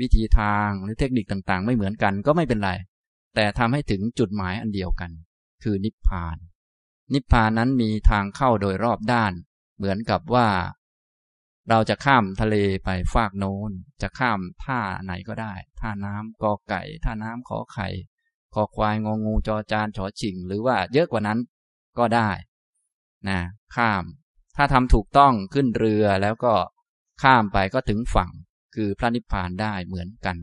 วิธีทางหรือเทคนิคต่างๆ ไม่เหมือนกันก็ไม่เป็นไร แต่ทำให้ถึงจุดหมายอันเดียวกัน คือนิพพาน นิพพานนั้นมีทางเข้าโดยรอบด้าน เหมือนกับว่า เราจะข้ามทะเลไปฟากโน้น จะข้ามท่าไหนก็ได้ ท่าน้ำกอไก่ ท่าน้ำขอไข่คอควายงองูจอจานฉอฉิง หรือว่าเยอะกว่านั้นก็ได้นะข้าม ถ้าทำถูกต้องขึ้นเรือแล้วก็ข้ามไปก็ถึงฝั่งคือพระนิพพานได้เหมือนกัน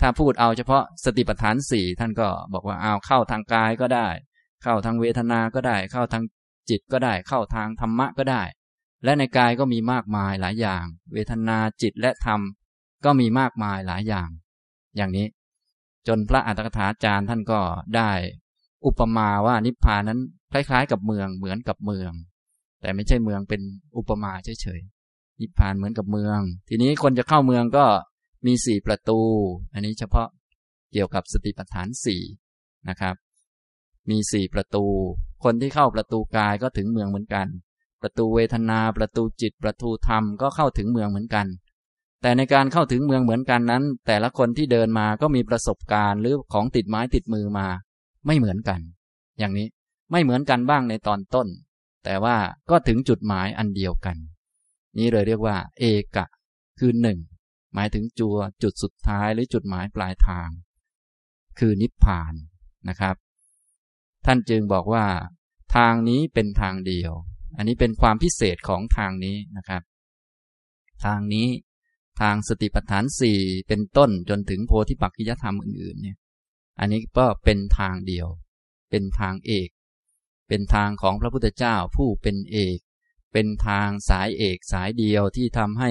ถ้าพูดเอาเฉพาะสติปัฏฐานสี่ท่านก็บอกว่าเอาเข้าทางกายก็ได้ เข้าทางเวทนาก็ได้ เข้าทางจิตก็ได้ เข้าทางธรรมะก็ได้ และในกายก็มีมากมายหลายอย่าง เวทนาจิตและธรรมก็มีมากมายหลายอย่าง อย่างนี้ จนพระอัตถกถาจารย์ท่านก็ได้ อุปมาว่านิพพานนั้นคล้ายๆ กับเมืองเหมือนกับเมือง แต่ไม่ใช่เมืองเป็นอุปมาเฉยๆนิพพานเหมือนกับเมือง ทีนี้คนจะเข้าเมืองก็มีสี่ประตู อันนี้เฉพาะเกี่ยวกับสติปัฏฐานสี่นะครับ มีสี่ประตู คนที่เข้าประตูกายก็ถึงเมืองเหมือนกัน ประตูเวทนา ประตูจิต ประตูธรรมก็เข้าถึงเมืองเหมือนกัน แต่ในการเข้าถึงเมืองเหมือนกันนั้น แต่ละคนที่เดินมาก็มีประสบการณ์หรือของติดไม้ติดมือมา ไม่เหมือนกัน อย่างนี้ไม่เหมือนกันบ้างในตอนต้น แต่ว่าก็ถึงจุดหมายอันเดียวกัน นี้เลยเรียกว่า เอกะ คือหนึ่งหมายถึงจัวจุดสุดท้ายหรือจุดหมายปลายทาง คือนิพพานนะครับ ท่านจึงบอกว่า ทางนี้เป็นทางเดียว อันนี้เป็นความพิเศษของทางนี้นะครับ ทางนี้ทางสติปัฏฐานสี่เป็นต้นจนถึงโพธิปักขิยธรรมอื่นๆเนี่ย อันนี้ก็เป็นทางเดียว เป็นทางเอก เป็นทางของพระพุทธเจ้าผู้เป็นเอก เป็นทางสายเอกสายเดียวที่ทำให้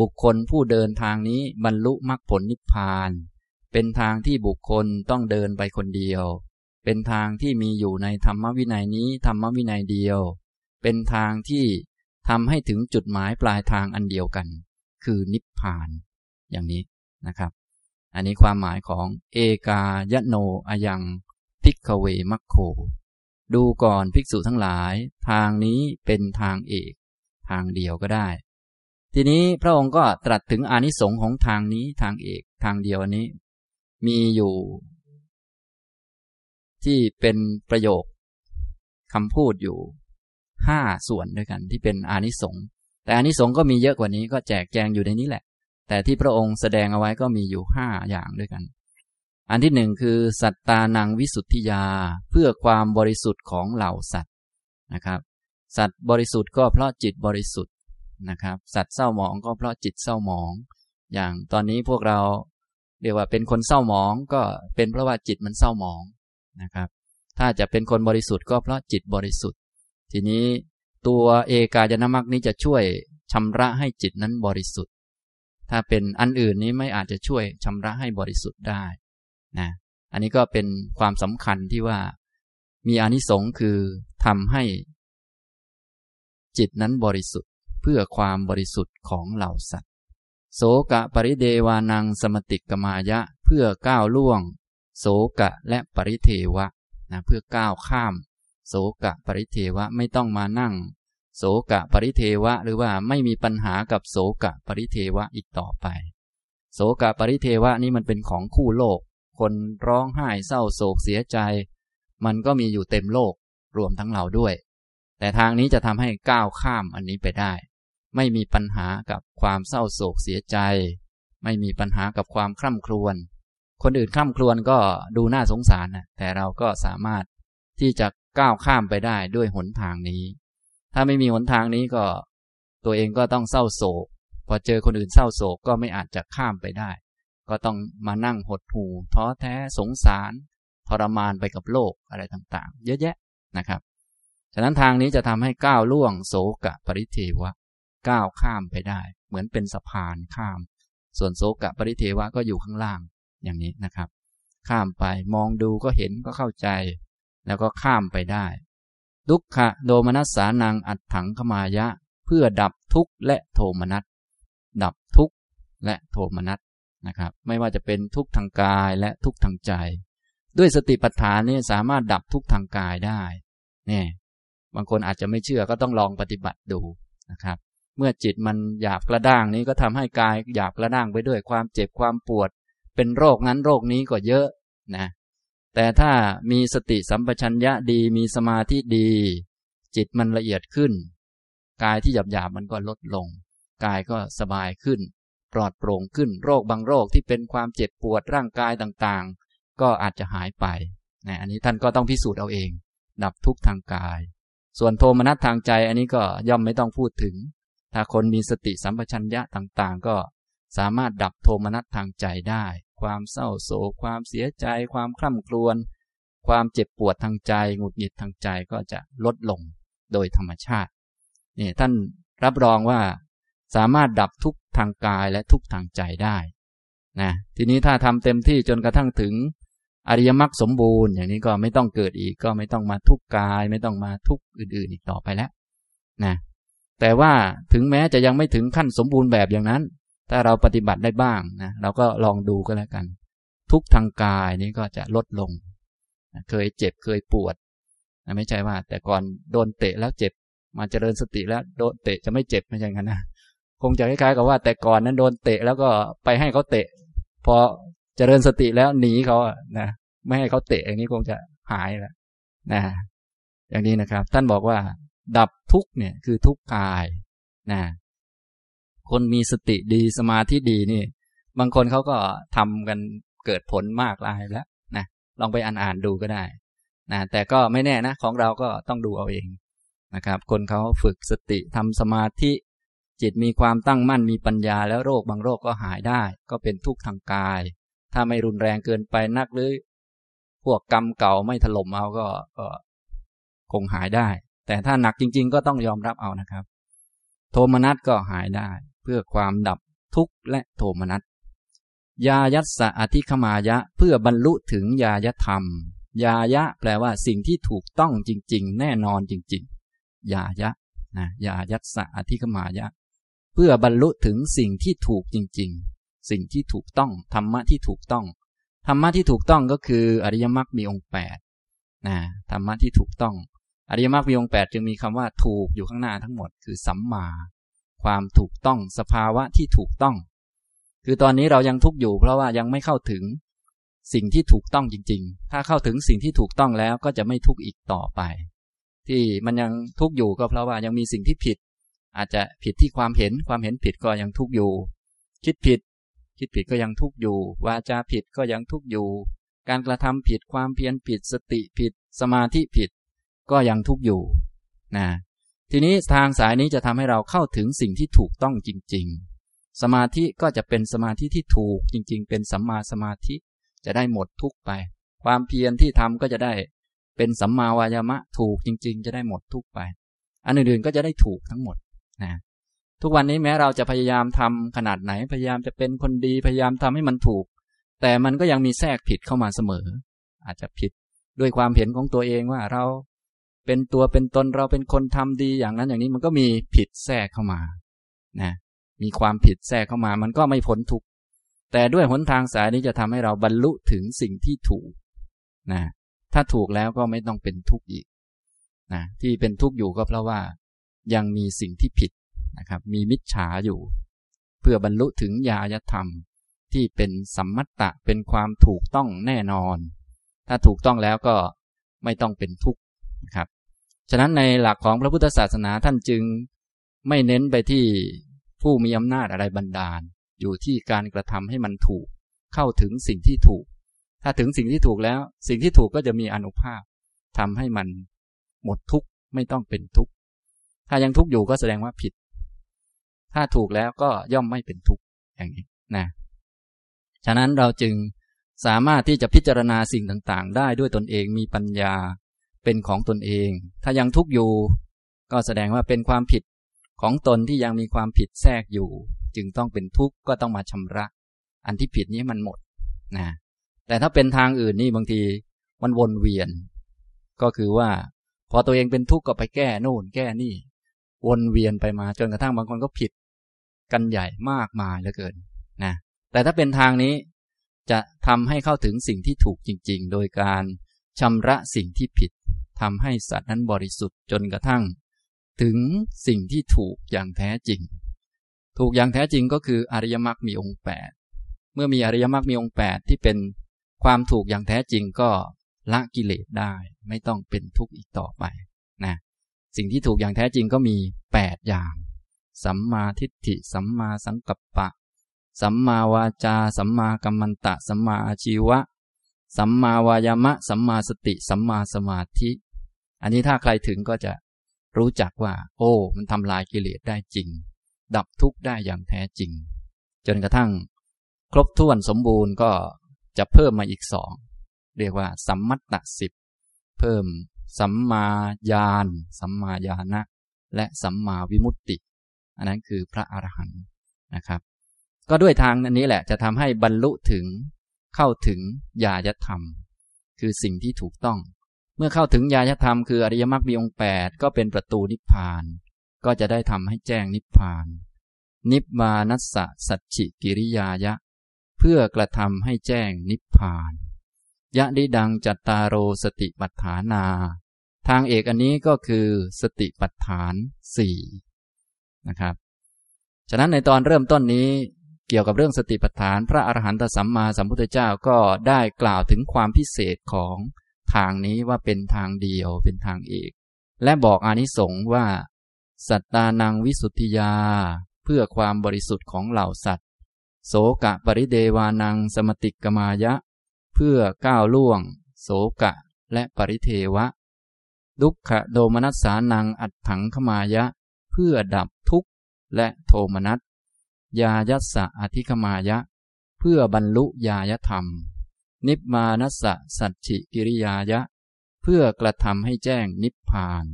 บุคคลผู้เดินทางนี้บรรลุมรรคผลนิพพาน เป็นทางที่บุคคลต้องเดินไปคนเดียว เป็นทางที่มีอยู่ในธรรมวินัยนี้ธรรมวินัยเดียว เป็นทางที่ทำให้ถึงจุดหมายปลายทางอันเดียวกัน คือนิพพาน อย่างนี้นะครับ อันนี้ความหมายของเอกายโนอายังพิกเวมัคโค ดูก่อนภิกษุทั้งหลาย ทางนี้เป็นทางเอก ทางเดียวก็ได้ ทีนี้พระองค์ก็ตรัสถึงอานิสงส์ของทางนี้ทางเอกทางเดียวนนี้ มีอยู่ ที่เป็นประโยคคำพูดอยู่ห้าส่วนด้วยกันที่เป็นอานิสงส์แต่อานิสงส์ก็มีเยอะกว่านี้ก็แจกแจงอยู่ในนี้แหละ แต่ที่พระองค์แสดงเอาไว้ก็มีอยู่ห้าอย่างด้วยกัน อันที่หนึ่งคือ สัตตานังวิสุทธิยา เพื่อความบริสุทธิ์ของเหล่าสัตว์นะครับ สัตว์บริสุทธิ์ก็เพราะจิตบริสุทธิ์นะครับ สัตว์เศร้าหมองก็เพราะจิตเศร้าหมอง อย่างตอนนี้พวกเราเรียกว่าเป็นคนเศร้าหมองก็เป็นเพราะว่าจิตมันเศร้าหมองนะครับ ถ้าจะเป็นคนบริสุทธิ์ก็เพราะจิตบริสุทธิ์ ทีนี้ตัวเอกายนามักนี้จะช่วยชำระให้จิตนั้นบริสุทธิ์ ถ้าเป็นอันอื่นนี้ไม่อาจจะช่วยชำระให้บริสุทธิ์ได้ นะอันนี้ก็เป็นความสำคัญที่ว่ามีอนิสงส์คือทำให้ จิตนั้นบริสุทธิ์เพื่อความบริสุทธิ์ของเหล่าสัตว์โสกะปริเดวานังสมติกมายะเพื่อก้าวล่วง โสกะและปริเทวะนะเพื่อก้าวข้าม โสกะปริเทวะไม่ต้องมานั่ง โสกะปริเทวะ หรือว่าไม่มีปัญหากับโสกะปริเทวะอีกต่อไป โสกะปริเทวะนี่มันเป็นของคู่โลก คนร้องไห้เศร้าโศกเสียใจ มันก็มีอยู่เต็มโลกรวมทั้งเราด้วย แต่ทางนี้จะทำให้ก้าวข้ามอันนี้ไปได้ ไม่มีปัญหากับความเศร้าโศกเสียใจ ไม่มีปัญหากับความคร่ำครวญคนอื่นคร่ำครวญก็ดูน่าสงสารนะแต่เราก็สามารถที่จะก้าวข้ามไปได้ด้วยหนทางนี้ ถ้าไม่มีหนทางนี้ก็ ตัวเองก็ต้องเศร้าโศก พอเจอคนอื่นเศร้าโศกก็ไม่อาจจะข้ามไปได้ ก็ต้องมานั่งหดหู่ท้อแท้สงสาร ทรมานไปกับโลกอะไรต่างๆ เยอะแยะนะครับ ฉะนั้นทางนี้จะทำให้ก้าวล่วงโศกะปริเทวะก้าวข้ามไปได้ เหมือนเป็นสะพานข้าม ส่วนโศกะปริเทวะก็อยู่ข้างล่างอย่างนี้นะครับ ข้ามไปมองดูก็เห็นก็เข้าใจ แล้วก็ข้ามไปได้ทุกขะโดมนัสสานังอัดถังขมายะ เพื่อดับทุกข์และโทมนัสดับทุกข์และโทมนัส นะครับ ไม่ว่าจะเป็นทุกข์ทางกายและทุกข์ทางใจ ด้วยสติปัฏฐานนี่สามารถดับทุกข์ทางกายได้เนี่ยบางคนอาจจะไม่เชื่อก็ต้องลองปฏิบัติดูนะครับ เมื่อจิตมันหยาบกระด้างนี้ก็ทำให้กายหยาบกระด้างไปด้วยความเจ็บความปวด เป็นโรคนั้นโรคนี้ก็เยอะนะแต่ถ้ามีสติสัมปชัญญะดีมีสมาธิดี จิตมันละเอียดขึ้น กายที่หยาบหยาบมันก็ลดลง กายก็สบายขึ้น ปลอดโปร่งขึ้นโรคบางโรคที่เป็นความเจ็บปวดร่างกายต่างๆ ก็อาจจะหายไปนะอันนี้ท่านก็ต้องพิสูจน์เอาเอง ดับทุกทางกาย ส่วนโทมนัสทางใจอันนี้ก็ย่อมไม่ต้องพูดถึง ถ้าคนมีสติสัมปชัญญะต่างๆ ก็สามารถดับโทมนัสทางใจได้ ความเศร้าโศกความเสียใจ ความคร่ำครวญความเจ็บปวดทางใจ หงุดหงิดทางใจก็จะลดลงโดยธรรมชาตินี่ท่านรับรองว่า สามารถดับทุกทางกายและทุกทางใจได้นะทีนี้ถ้าทำเต็มที่จนกระทั่งถึงอริยมรรคสมบูรณ์ อย่างนี้ก็ไม่ต้องเกิดอีกก็ไม่ต้องมาทุกกาย ไม่ต้องมาทุกอื่นๆอีกต่อไปแล้วนะแต่ว่าถึงแม้จะยังไม่ถึงขั้นสมบูรณ์แบบอย่างนั้น ถ้าเราปฏิบัติได้บ้างนะเราก็ลองดูก็แล้วกัน ทุกทางกายนี้ก็จะลดลงเคยเจ็บเคยปวดนะไม่ใช่ว่า แต่ก่อนโดนเตะแล้วเจ็บ มาเจริญสติแล้วโดนเตะจะไม่เจ็บไม่ใช่งั้นนะ คงจะคล้ายๆกับว่า แต่ก่อนนั้นโดนเตะแล้วก็ไปให้เขาเตะ พอเจริญสติแล้วหนีเขานะไม่ให้เขาเตะอย่างนี้คงจะหายแล้วนะอย่างนี้นะครับ ท่านบอกว่า ดับทุกเนี่ยคือทุกกายนะคนมีสติดีสมาธิดีนี่ บางคนเขาก็ทำกันเกิดผลมากลายแล้วนะลองไปอ่านอ่านดูก็ได้นะแต่ก็ไม่แน่นะ ของเราก็ต้องดูเอาเองนะครับ คนเขาฝึกสติทำสมาธิ จิตมีความตั้งมั่นมีปัญญาแล้วโรคบางโรคก็หายได้ ก็เป็นทุกข์ทางกาย ถ้าไม่รุนแรงเกินไปนักหรือ พวกกรรมเก่าไม่ถล่มเอาก็ก็คงหายได้ แต่ถ้าหนักจริง ๆ ก็ต้องยอมรับเอานะครับ โทมนัสก็หายได้ เพื่อความดับทุกข์และโทมนัสยายัสสะอธิคมายะเพื่อบรรลุถึงยายธรรม ยายะแปลว่าสิ่งที่ถูกต้องจริง ๆ แน่นอนจริง ๆ ยายะนะยายัตสะอธิกมายะ เพื่อบรรลุถึงสิ่งที่ถูกจริง ๆ สิ่งที่ถูกต้อง ธรรมะที่ถูกต้อง ธรรมะที่ถูกต้องก็คืออริยมรรคมีองค์แปดนะธรรมะที่ถูกต้อง อริยมรรคมีองค์แปดจึงมีคำว่าถูกอยู่ข้างหน้าทั้งหมด คือสัมมา ความถูกต้อง สภาวะที่ถูกต้อง คือตอนนี้เรายังทุกข์อยู่ เพราะว่ายังไม่เข้าถึงสิ่งที่ถูกต้องจริง ๆ ถ้าเข้าถึงสิ่งที่ถูกต้องแล้วก็จะไม่ทุกข์อีกต่อไป ที่มันยังทุกข์อยู่ก็เพราะว่ายังมีสิ่งที่ผิด อาจจะผิดที่ความเห็นความเห็นผิดก็ยังทุกข์อยู่ คิดผิด คิดผิดก็ยังทุกข์อยู่ วาจาผิดก็ยังทุกข์อยู่ การกระทำผิดความเพียรผิดสติผิด สมาธิผิด ก็ยังทุกข์อยู่นะทีนี้ทางสายนี้จะทำให้เราเข้าถึงสิ่งที่ถูกต้องจริง ๆ สมาธิก็จะเป็นสมาธิที่ถูกจริง ๆ เป็นสัมมาสมาธิ จะได้หมดทุกไป ความเพียรที่ทำก็จะได้เป็นสัมมาวายามะถูกจริง ๆ จะได้หมดทุกไป อันอื่นๆก็จะได้ถูกทั้งหมด นะทุกวันนี้แม้เราจะพยายามทำขนาดไหนพยายามจะเป็นคนดีพยายามทำให้มันถูก แต่มันก็ยังมีแทรกผิดเข้ามาเสมอ อาจจะผิดด้วยความเห็นของตัวเองว่าเราเป็นตัวเป็นตนเราเป็นคนทำดีอย่างนั้นอย่างนี้มันก็มีผิดแทรกเข้ามานะมีความผิดแทรกเข้ามามันก็ไม่พ้นทุกแต่ด้วยหนทางสายนี้จะทำให้เราบรรลุถึงสิ่งที่ถูกนะถ้าถูกแล้วก็ไม่ต้องเป็นทุกข์อีกนะที่เป็นทุกข์อยู่ก็เพราะว่า ยังมีสิ่งที่ผิดนะครับ มีมิจฉาอยู่ เพื่อบรรลุถึงญาณธรรมที่เป็นสัมมัตตะเป็นความถูกต้องแน่นอน ถ้าถูกต้องแล้วก็ไม่ต้องเป็นทุกข์นะครับ ฉะนั้นในหลักของพระพุทธศาสนาท่านจึงไม่เน้นไปที่ผู้มีอำนาจอะไรบันดาล อยู่ที่การกระทำให้มันถูก เข้าถึงสิ่งที่ถูก ถ้าถึงสิ่งที่ถูกแล้ว สิ่งที่ถูกก็จะมีอนุภาพทำให้มันหมดทุกข์ไม่ต้องเป็นทุกข์ ถ้ายังทุกข์อยู่ก็แสดงว่าผิด ถ้าถูกแล้วก็ย่อมไม่เป็นทุกข์อย่างนี้นะฉะนั้นเราจึงสามารถที่จะพิจารณาสิ่งต่างๆ ได้ด้วยตนเองมีปัญญาเป็นของตนเอง ถ้ายังทุกข์อยู่ ก็แสดงว่าเป็นความผิดของตนที่ยังมีความผิดแทรกอยู่ จึงต้องเป็นทุกข์ก็ต้องมาชำระ อันที่ผิดนี้มันหมดนะแต่ถ้าเป็นทางอื่นนี่บางทีมันวนเวียน ก็คือว่า พอตัวเองเป็นทุกข์ก็ไปแก้โน่นแก้นี่ วนเวียนไปมาจนกระทั่งบางคนก็ผิดกันใหญ่มากมายเหลือเกินนะแต่ถ้าเป็นทางนี้จะทำให้เข้าถึงสิ่งที่ถูกจริง ๆ โดยการชำระสิ่งที่ผิดทำให้สัตว์นั้นบริสุทธิ์จนกระทั่ง ถึงสิ่งที่ถูกอย่างแท้จริง ถูกอย่างแท้จริงก็คืออริยมรรคมีองค์แปดเมื่อมีอริยมรรคมีองค์แปดที่เป็นความถูกอย่างแท้จริงก็ละกิเลสได้ ไม่ต้องเป็นทุกข์อีกต่อไป สิ่งที่ถูกอย่างแท้จริงก็มีแปดอย่าง สัมมาทิฏฐิ สัมมาสังกัปปะ สัมมาวาจา สัมมากัมมันตะ สัมมาอาชีวะ สัมมาวายามะ สัมมาสติ สัมมาสมาธิ อันนี้ถ้าใครถึงก็จะรู้จักว่า โอ้ มันทำลายกิเลสได้จริง ดับทุกข์ได้อย่างแท้จริง จนกระทั่ง ครบถ้วนสมบูรณ์ก็จะเพิ่มมาอีกสองเรียกว่า สัมมัตตสิบเพิ่ม สัมมาญาณ สัมมาญาณะ และสัมมาวิมุตติ อันนั้นคือพระอรหันต์นะครับ ก็ด้วยทางนี้แหละจะทำให้บรรลุถึงเข้าถึงญาณธรรม คือสิ่งที่ถูกต้อง เมื่อเข้าถึงญาณธรรมคืออริยมรรคมีองค์แปดก็เป็นประตูนิพพาน ก็จะได้ทำให้แจ้งนิพพาน นิพมานัสสะสัจฉิกิริยายะ เพื่อกระทำให้แจ้งนิพพานยะดิดังจัตตารโรสติปัฏฐานา ทางเอกอันนี้ก็คือสติปัฏฐานสี่นะครับ ฉะนั้นในตอนเริ่มต้นนี้เกี่ยวกับเรื่องสติปัฏฐาน พระอรหันตสัมมาสัมพุทธเจ้าก็ได้กล่าวถึงความพิเศษของทางนี้ว่าเป็นทางเดียวเป็นทางเอก และบอกอานิสงส์ว่า สัตตานังวิสุทธิยา เพื่อความบริสุทธิ์ของเหล่าสัตว์ โสกะปริเดวานังสมติกมายะ เพื่อก้าวล่วง โสกะและปริเทวะ ดุขะโดมนัสสานังอัดถังขมายะ เพื่อดับทุกข์และโทมนัสยายัสสะอธิคมายะ เพื่อบรรลุญายธรรม นิพมานัสสะสัจฉิกิริยายะ เพื่อกระทำให้แจ้งนิพพาน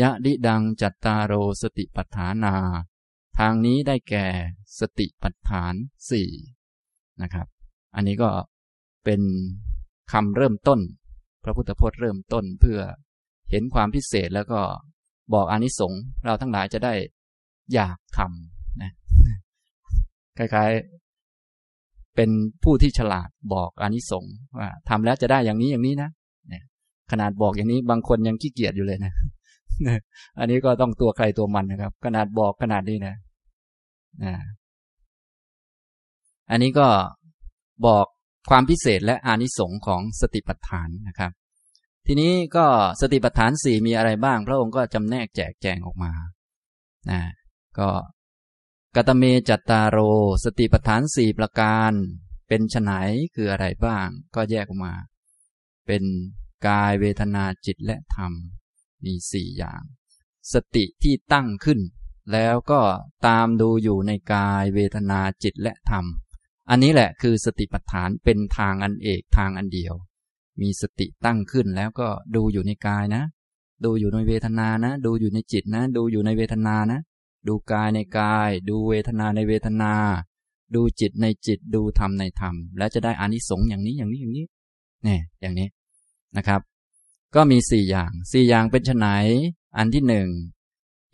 ยะดิดังจัตตาโรสติปัฏฐานา ทางนี้ได้แก่สติปัฏฐานสี่นะครับ อันนี้ก็เป็นคำเริ่มต้น พระพุทธพจน์เริ่มต้นเพื่อ เห็นความพิเศษแล้วก็บอกอานิสงส์เราทั้งหลายจะได้อยากทำนะคล้ายๆ เป็นผู้ที่ฉลาดบอกอานิสงส์ว่าทำแล้วจะได้อย่างนี้อย่างนี้นะขนาดบอกอย่างนี้บางคนยังขี้เกียจอยู่เลยนะอันนี้ก็ต้องตัวใครตัวมันนะครับ ขนาดบอกขนาดนี้นะนะอันนี้ก็บอกความพิเศษและอานิสงส์ของสติปัฏฐานนะครับ ทีนี้ก็สติปัฏฐานสี่มีอะไรบ้าง พระองค์ก็จำแนกแจกแจงออกมานะก็กตเมจัตตาโร สติปัฏฐานสี่ประการ เป็นฉไนคืออะไรบ้าง ก็แยกออกมา เป็นกายเวทนาจิตและธรรม มีสี่อย่าง สติที่ตั้งขึ้น แล้วก็ตามดูอยู่ในกายเวทนาจิตและธรรม อันนี้แหละคือสติปัฏฐานเป็นทางอันเอกทางอันเดียว มีสติตั้งขึ้นแล้วก็ดูอยู่ในกายนะ ดูอยู่ในเวทนานะ ดูอยู่ในจิตนะ ดูอยู่ในเวทนานะ ดูกายในกาย ดูเวทนาในเวทนา ดูจิตในจิต ดูธรรมในธรรม แล้วจะได้อานิสงส์อย่างนี้อย่างนี้อย่างนี้เนี่ยอย่างนี้นะครับ ก็มีสี่อย่างสี่อย่างเป็นไนอันที่หนึ่ง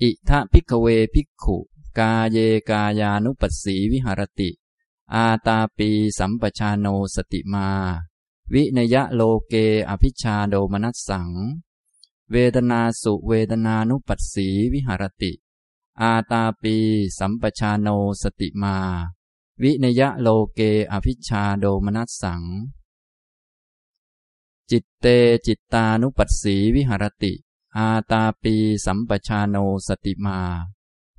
อิทะพิกเวพิกขุ กาเยกายานุปัสสีวิหารติ อาตาปีสัมปชาโนสติมา วิเนยยะโลเกอภิชฌาโทมนัสสัง เวทนาสุเวทนานุปัสสีวิหารติ อาตาปี สัมปชาโนสติมา วิเนยยะโลเกอภิชฌาโทมนัสสัง จิตเตจิตตานุปัสสีวิหารติ อาตาปี สัมปชาโนสติมา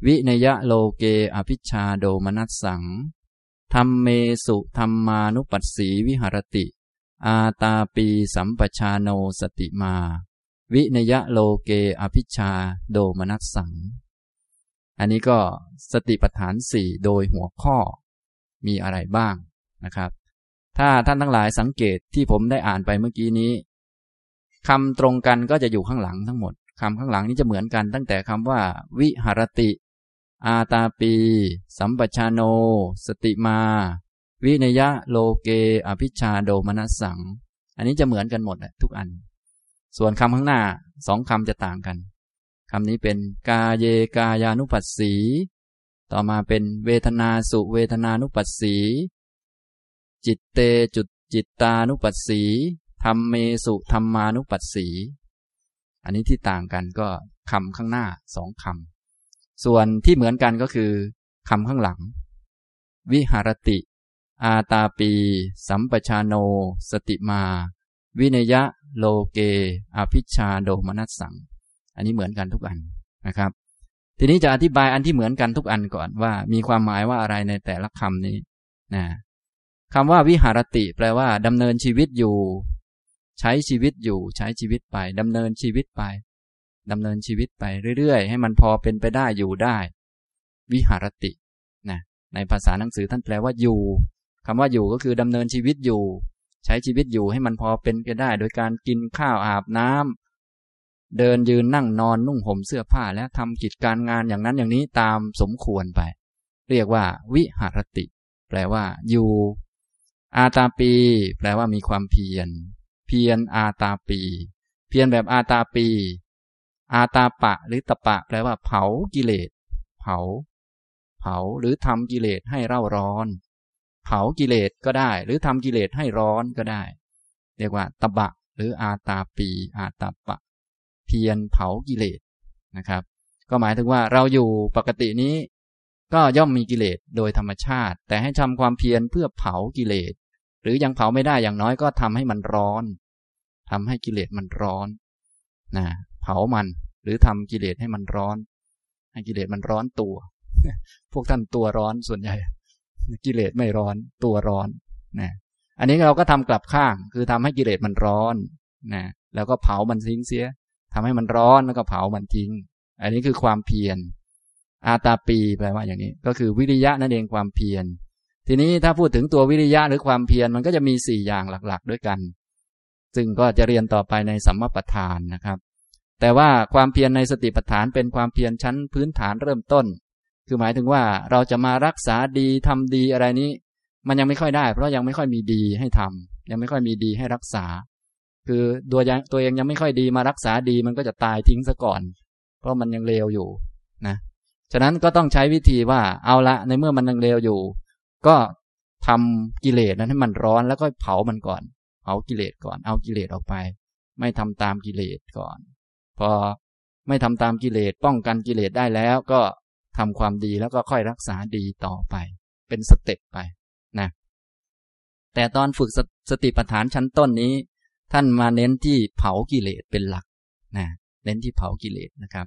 วินยะโลเกอภิชาโดมนัสสังธรรมเมสุธรรมานุปัสสีวิหรติ อาตาปีสัมปชาโนสติมา วินยะโลเกอภิชาโดมนัสสัง อันนี้ก็สติปัฏฐานสี่โดยหัวข้อมีอะไรบ้างนะครับ ถ้าท่านทั้งหลายสังเกตที่ผมได้อ่านไปเมื่อกี้นี้คำตรงกันก็จะอยู่ข้างหลังทั้งหมดคำข้างหลังนี้จะเหมือนกันตั้งแต่คำว่า วิหรติ อาตาปี สัมปชาโน สติมา วินยะโลเก อภิชาโดมนัสสัง อันนี้จะเหมือนกันหมดทุกอัน ส่วนคำข้างหน้าสองคำจะต่างกันคำนี้เป็นกาเยกายานุปัสสี ต่อมาเป็นเวทนาสุเวทนานุปัสสี จิตเตจุดจิตตานุปัสสีธรรมเมสุธรรมานุปัสสี อันนี้ที่ต่างกันก็คำข้างหน้าสองคำส่วนที่เหมือนกันก็คือคำข้างหลัง วิหารติ อาตาปี สัมปชาโน สติมา วินยะ โลเก อภิชาโดมนัสสัง อันนี้เหมือนกันทุกอันนะครับ ทีนี้จะอธิบายอันที่เหมือนกันทุกอันก่อนว่า มีความหมายว่าอะไรในแต่ละคำนี้นะคำว่าวิหารติ แปลว่าดำเนินชีวิตอยู่ ใช้ชีวิตอยู่ ใช้ชีวิตไปดำเนินชีวิตไปดำเนินชีวิตไปเรื่อยๆ ให้มันพอเป็นไปได้อยู่ได้ วิหารตินะในภาษาหนังสือท่านแปลว่าอยู่ คำว่าอยู่ก็คือดำเนินชีวิตอยู่ ใช้ชีวิตอยู่ให้มันพอเป็นไปได้ โดยการกินข้าวอาบน้ำเดินยืนนั่งนอนนุ่งห่มเสื้อผ้าและทำกิจการงานอย่างนั้นอย่างนี้ตามสมควรไป เรียกว่า วิหารติ แปลว่า อยู่ อาตาปี แปลว่ามีความเพียร เพียรอาตาปี เพียรแบบอาตาปี อาตาปะ หรือตะปะ แปลว่า เผากิเลส เผา เผาหรือทำกิเลสให้เร่าร้อน เผากิเลสก็ได้ หรือทำกิเลสให้ร้อนก็ได้ เรียกว่าตะบะ หรืออาตาปี อาตาปะ เพียรเผากิเลสนะครับ ก็หมายถึงว่าเราอยู่ปกตินี้ ก็ย่อมมีกิเลสโดยธรรมชาติ แต่ให้ทำความเพียรเพื่อเผากิเลสหรือยังเผาไม่ได้อย่างน้อยก็ทำให้มันร้อนทำให้กิเลสมันร้อนนะเผามันหรือทำกิเลสให้มันร้อน ให้กิเลสมันร้อนตัว พวกท่านตัวร้อนส่วนใหญ่ กิเลสไม่ร้อนตัวร้อนนะอันนี้เราก็ทำกลับข้าง คือทำให้กิเลสมันร้อนนะแล้วก็เผามันทิ้งเสียทำให้มันร้อนแล้วก็เผามันทิ้ง อันนี้คือความเพียรอาตาปีแปลว่าอย่างนี้ ก็คือวิริยะนั่นเองความเพียรทีนี้ถ้าพูดถึงตัววิริยะหรือความเพียรมันก็จะมีสี่อย่างหลักๆ ด้วยกัน ซึ่งก็จะเรียนต่อไปในสัมมาประธานนะครับ แต่ว่าความเพียรในสติปัฏฐานเป็นความเพียรชั้นพื้นฐานเริ่มต้น คือหมายถึงว่าเราจะมารักษาดีทำดีอะไรนี้ มันยังไม่ค่อยได้ เพราะยังไม่ค่อยมีดีให้ทำยังไม่ค่อยมีดีให้รักษา คือตัวยังตัวเองยังไม่ค่อยดีมารักษาดีมันก็จะตายทิ้งซะก่อน เพราะมันยังเลวอยู่นะฉะนั้นก็ต้องใช้วิธีว่าเอาละในเมื่อมันยังเลวอยู่ ก็ทำกิเลสนั้นให้มันร้อนแล้วก็เผามันก่อน เผากิเลสก่อน เอากิเลสออกไป ไม่ทำตามกิเลสก่อน พอไม่ทำตามกิเลสป้องกันกิเลสได้แล้วก็ ทำความดีแล้วก็ค่อยรักษาดีต่อไป เป็น step ไปนะแต่ตอนฝึกสสติปัฏฐานชั้นต้นนี้ ท่านมาเน้นที่เผากิเลสเป็นหลักนะเน้นที่เผากิเลสนะครับ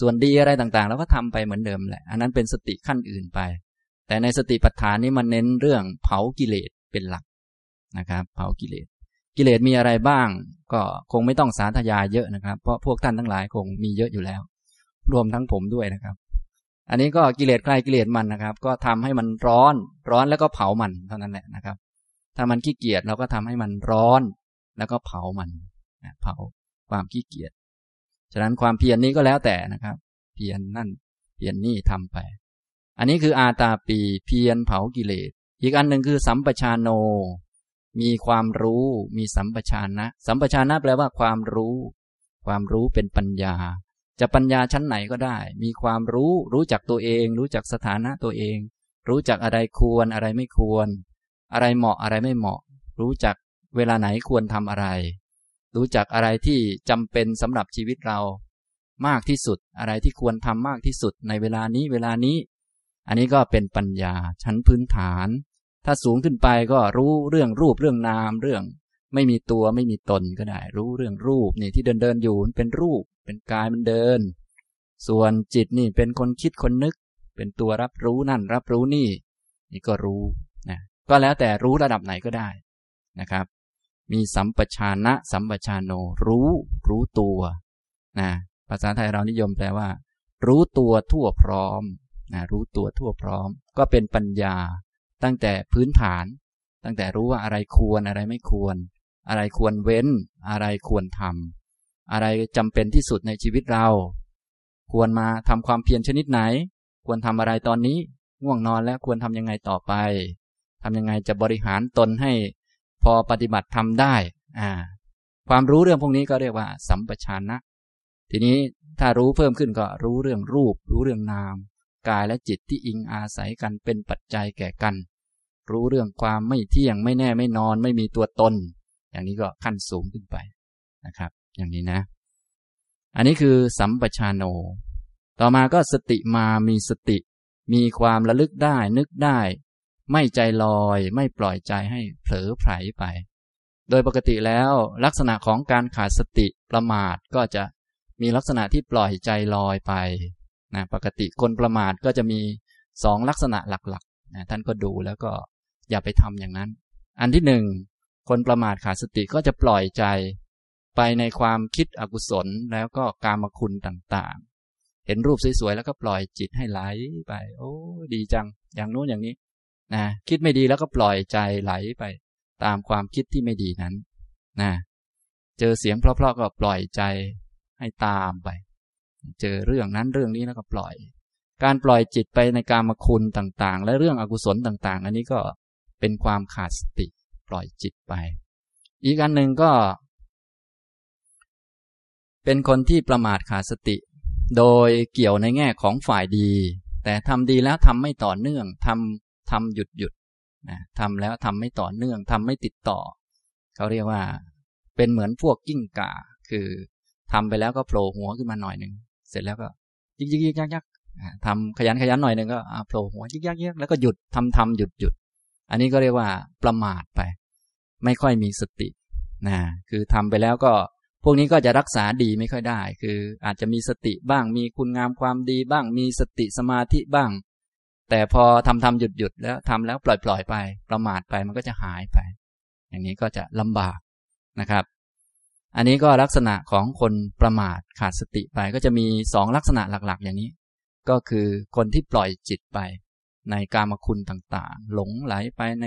ส่วนดีอะไรต่างๆเราก็ทำไปเหมือนเดิมแหละ อันนั้นเป็นสติขั้นอื่นไป แต่ในสติปัฏฐานนี้มันเน้นเรื่องเผากิเลสเป็นหลักนะครับเผากิเลสกิเลสมีอะไรบ้าง ก็คงไม่ต้องสาธยายเยอะนะครับ เพราะพวกท่านทั้งหลายคงมีเยอะอยู่แล้ว รวมทั้งผมด้วยนะครับ อันนี้ก็กิเลสใครกิเลสมันนะครับ ก็ทำให้มันร้อน ร้อนแล้วก็เผามันเท่านั้นแหละนะครับ ถ้ามันขี้เกียจเราก็ทำให้มันร้อน แล้วก็เผามันเผาความขี้เกียจฉะนั้นความเพียรนนี้ก็แล้วแต่นะครับ เพียรนนั่นเพียรนนี่ทำไป อันนี้คืออาตาปีเพียรเผากิเลส อีกอันหนึ่งคือสัมปชานโน มีความรู้มีสัมปชานะ สัมปชานะแปลว่าความรู้ ความรู้เป็นปัญญา จะปัญญาชั้นไหนก็ได้ มีความรู้ รู้จักตัวเอง รู้จักสถานะตัวเอง รู้จักอะไรควรอะไรไม่ควร อะไรเหมาะอะไรไม่เหมาะ รู้จักเวลาไหนควรทำอะไร รู้จักอะไรที่จำเป็นสำหรับชีวิตเรา มากที่สุด อะไรที่ควรทำมากที่สุดในเวลานี้เวลานี้ อันนี้ก็เป็นปัญญาชั้นพื้นฐาน ถ้าสูงขึ้นไปก็รู้เรื่องรูปเรื่องนามเรื่อง ไม่มีตัวไม่มีตนก็ได้ รู้เรื่องรูปนี่ที่เดินเดินอยู่เป็นรูป เป็นกายมันเดิน ส่วนจิตนี่เป็นคนคิดคนนึก เป็นตัวรับรู้นั่น รับรู้นี่ นี่ก็รู้นะก็แล้วแต่รู้ระดับไหนก็ได้นะครับ มีสัมปชานะสัมปชานโน รู้ รู้ตัวนะภาษาไทยเรานิยมแปลว่า รู้ตัวทั่วพร้อมนะรู้ตัวทั่วพร้อม ก็เป็นปัญญาตั้งแต่พื้นฐาน ตั้งแต่รู้ว่าอะไรควรอะไรไม่ควร อะไรควรเว้น อะไรควรทำอะไรจำเป็นที่สุดในชีวิตเรา ควรมาทำความเพียรชนิดไหน ควรทำอะไรตอนนี้ ง่วงนอนแล้วควรทำยังไงต่อไปทำยังไงจะบริหารตนให้พอปฏิบัติทำได้อ่าความรู้เรื่องพวกนี้ก็เรียกว่า สัมปชัญนะทีนี้ถ้ารู้เพิ่มขึ้นก็รู้เรื่องรูป รู้เรื่องนาม กายและจิตที่อิงอาศัยกันเป็นปัจจัยแก่กัน รู้เรื่องความไม่เที่ยงไม่แน่ไม่นอนไม่มีตัวตน อย่างนี้ก็ขั้นสูงขึ้นไปนะครับ อย่างนี้นะ อันนี้คือสัมปชานโน ต่อมาก็สติมามีสติ มีความระลึกได้ นึกได้ ไม่ใจลอย ไม่ปล่อยใจให้เผลอไผลไป โดยปกติแล้วลักษณะของการขาดสติประมาทก็จะมีลักษณะที่ปล่อยใจลอยไปนะปกติคนประมาทก็จะมีสองลักษณะหลักๆนะท่านก็ดูแล้วก็อย่าไปทำอย่างนั้น อันที่หนึ่ง คนประมาทขาดสติก็จะปล่อยใจไปในความคิดอกุศลแล้วก็กามคุณต่างๆ เห็นรูปสวยๆแล้วก็ปล่อยจิตให้ไหลไป โอ้ดีจัง อย่างโน้นอย่างนี้นะคิดไม่ดีแล้วก็ปล่อยใจไหลไป ตามความคิดที่ไม่ดีนั้นนะเจอเสียงเพราะๆก็ปล่อยใจให้ตามไป เจอเรื่องนั้นเรื่องนี้แล้วก็ปล่อย การปล่อยจิตไปในการมคุณต่างๆ และเรื่องอกุศลต่างๆ อันนี้ก็เป็นความขาดสติ ล่อยจิตไป อีกอันหนึ่งก็ เป็นคนที่ประมาทขาดสติ โดยเกี่ยวในแง่ของฝ่ายดี แต่ทำดีแล้วทำไม่ต่อเนื่องทำทำหยุดหยุดนะทำแล้วทำไม่ต่อเนื่องทำไม่ติดต่อ เขาเรียกว่า เป็นเหมือนพวกกิ้งก่า คือทำไปแล้วก็โผล่หัวขึ้นมาหน่อยหนึ่งเสร็จแล้วก็ยิกยิกยิกยักยักทำขยันขยันหน่อยหนึ่งก็โผล่หัวยิกยักยักแล้วก็หยุดทำทำหยุดหยุดอันนี้ก็เรียกว่าประมาทไป ไม่ค่อยมีสตินะคือทำไปแล้วก็ พวกนี้ก็จะรักษาดีไม่ค่อยได้ คืออาจจะมีสติบ้างมีคุณงามความดีบ้าง มีสติสมาธิบ้าง แต่พอทำทำหยุดหยุดแล้วทำแล้วปล่อยปล่อยไป ประมาทไปมันก็จะหายไป อย่างนี้ก็จะลำบากนะครับ อันนี้ก็ลักษณะของคนประมาทขาดสติไปก็จะมีสองลักษณะหลักๆ อย่างนี้ ก็คือคนที่ปล่อยจิตไป ในกามคุณต่างๆ หลงไหลไปใน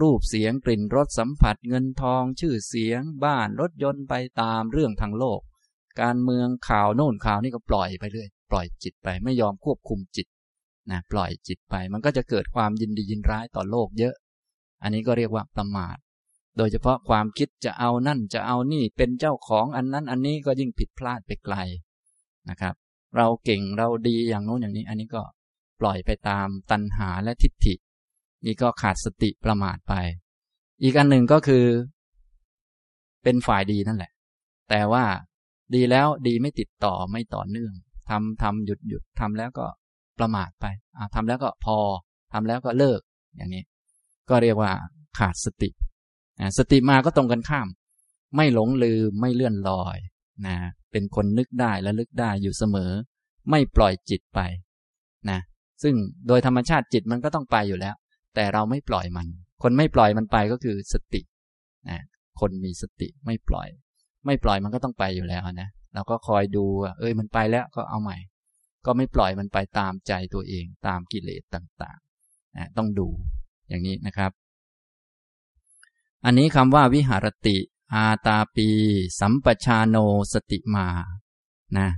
รูปเสียงกลิ่นรสสัมผัสเงินทองชื่อเสียง บ้านรถยนต์ไปตามเรื่องทางโลก การเมืองข่าวโน่นข่าวนี่ก็ปล่อยไปเรื่อยปล่อยจิตไปไม่ยอมควบคุมจิตนะปล่อยจิตไปมันก็จะเกิดความยินดียินร้ายต่อโลกเยอะ อันนี้ก็เรียกว่าประมาท โดยเฉพาะความคิดจะเอานั่นจะเอานี่เป็นเจ้าของอันนั้นอันนี้ก็ยิ่งผิดพลาดไปไกลนะครับ เราเก่งเราดีอย่างโน้นอย่างนี้ อันนี้ก็ปล่อยไปตามตัณหาและทิฏฐิ นี่ก็ขาดสติประมาทไป อีกอันหนึ่งก็คือ เป็นฝ่ายดีนั่นแหละ แต่ว่าดีแล้วดีไม่ติดต่อไม่ต่อเนื่องทำทำหยุดหยุดทำแล้วก็ประมาทไปทำแล้วก็พอทำแล้วก็เลิกอย่างนี้ ก็เรียกว่าขาดสติสติมาก็ตรงกันข้าม ไม่หลงลืมไม่เลื่อนลอยนะเป็นคนนึกได้และลึกได้อยู่เสมอ ไม่ปล่อยจิตไปนะซึ่งโดยธรรมชาติจิตมันก็ต้องไปอยู่แล้ว แต่เราไม่ปล่อยมัน คนไม่ปล่อยมันไปก็คือสตินะคนมีสติไม่ปล่อย ไม่ปล่อยมันก็ต้องไปอยู่แล้วนะเราก็คอยดูเอ้ยมันไปแล้วก็เอาใหม่ ก็ไม่ปล่อยมันไปตามใจตัวเองตามกิเลสต่างๆนะต้องดูอย่างนี้นะครับ อันนี้คำว่าวิหารติ อาตาปี สัมปชาโนสติมานะ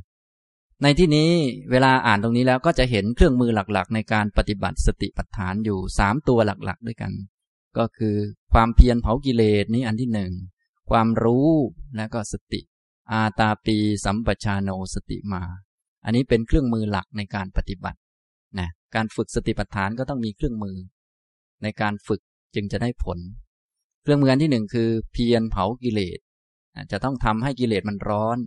ในที่นี้เวลาอ่านตรงนี้แล้วก็จะเห็นเครื่องมือหลักๆ ในการปฏิบัติสติปัฏฐานอยู่สามตัวหลักๆ ด้วยกัน ก็คือความเพียรเผากิเลสนี้อันที่หนึ่งความรู้และก็สติ อาตาปีสัมปชาโนสติมา อันนี้เป็นเครื่องมือหลักในการปฏิบัตินะการฝึกสติปัฏฐานก็ต้องมีเครื่องมือ ในการฝึกจึงจะได้ผล เครื่องมืออันที่หนึ่งคือ เพียรเผากิเลสจะต้องทำให้กิเลสมันร้อน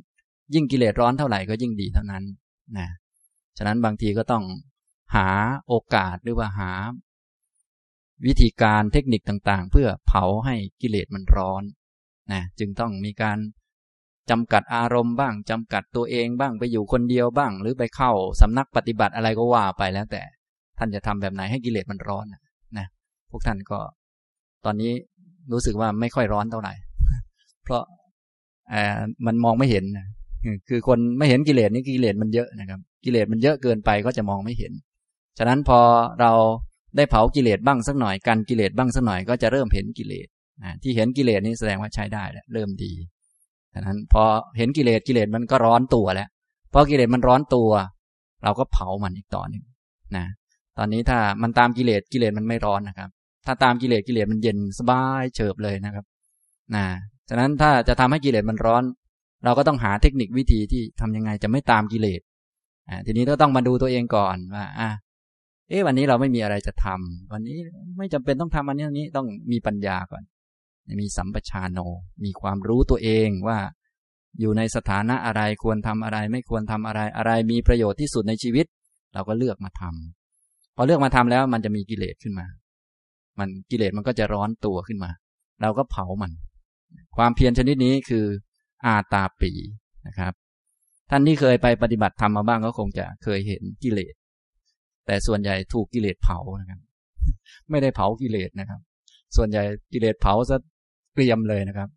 ยิ่งกิเลสร้อนเท่าไหร่ก็ยิ่งดีเท่านั้นนะฉะนั้นบางทีก็ต้องหาโอกาสหรือว่าหา วิธีการเทคนิคต่างๆ เพื่อเผาให้กิเลสมันร้อนนะจึงต้องมีการจำกัดอารมณ์บ้างจำกัดตัวเองบ้างไปอยู่คนเดียวบ้าง หรือไปเข้าสำนักปฏิบัติอะไรก็ว่าไปแล้วแต่ ท่านจะทำแบบไหนให้กิเลสมันร้อนนะพวกท่านก็ ตอนนี้รู้สึกว่าไม่ค่อยร้อนเท่าไหร่ เพราะมันมองไม่เห็น คือคนไม่เห็นกิเลสนี่กิเลสมันเยอะนะครับ กิเลสมันเยอะเกินไปก็จะมองไม่เห็น ฉะนั้นพอเราได้เผากิเลสบ้างสักหน่อยกันกิเลสบ้างสักหน่อยก็จะเริ่มเห็นกิเลสที่เห็นกิเลสนี่แสดงว่าใช้ได้แล้วเริ่มดีฉะนั้นพอเห็นกิเลสกิเลสมันก็ร้อนตัวแล้วพอกิเลสมันร้อนตัว เราก็เผามันอีกต่อหนึ่งนะตอนนี้ถ้ามันตามกิเลสกิเลสมันไม่ร้อนนะครับ ถ้าตามกิเลสกิเลสมันเย็นสบายเฉิบเลยนะครับนะฉะนั้นถ้าจะทำให้กิเลสมันร้อน เราก็ต้องหาเทคนิควิธีที่ทำยังไงจะไม่ตามกิเลสอ่าทีนี้ก็ต้องมาดูตัวเองก่อนว่าอะเอ๊ะวันนี้เราไม่มีอะไรจะทำวันนี้ไม่จำเป็นต้องทำอันนี้อันี้ต้องมีปัญญาก่อน มีสัมปชานโน มีความรู้ตัวเองว่า อยู่ในสถานะอะไรควรทำอะไร ไม่ควรทำอะไรอะไรมีประโยชน์ที่สุดในชีวิต เราก็เลือกมาทำพอเลือกมาทำแล้วมันจะมีกิเลสขึ้นมา มันกิเลสมันก็จะร้อนตัวขึ้นมา เราก็เผามัน ความเพียรชนิดนี้คือ อาตาปีนะครับ ท่านที่เคยไปปฏิบัติธรรมมาบ้างก็คงจะเคยเห็นกิเลส แต่ส่วนใหญ่ถูกกิเลสเผานะครับ ไม่ได้เผากิเลสนะครับ ส่วนใหญ่กิเลสเผาซะเกรียมเลยนะครับ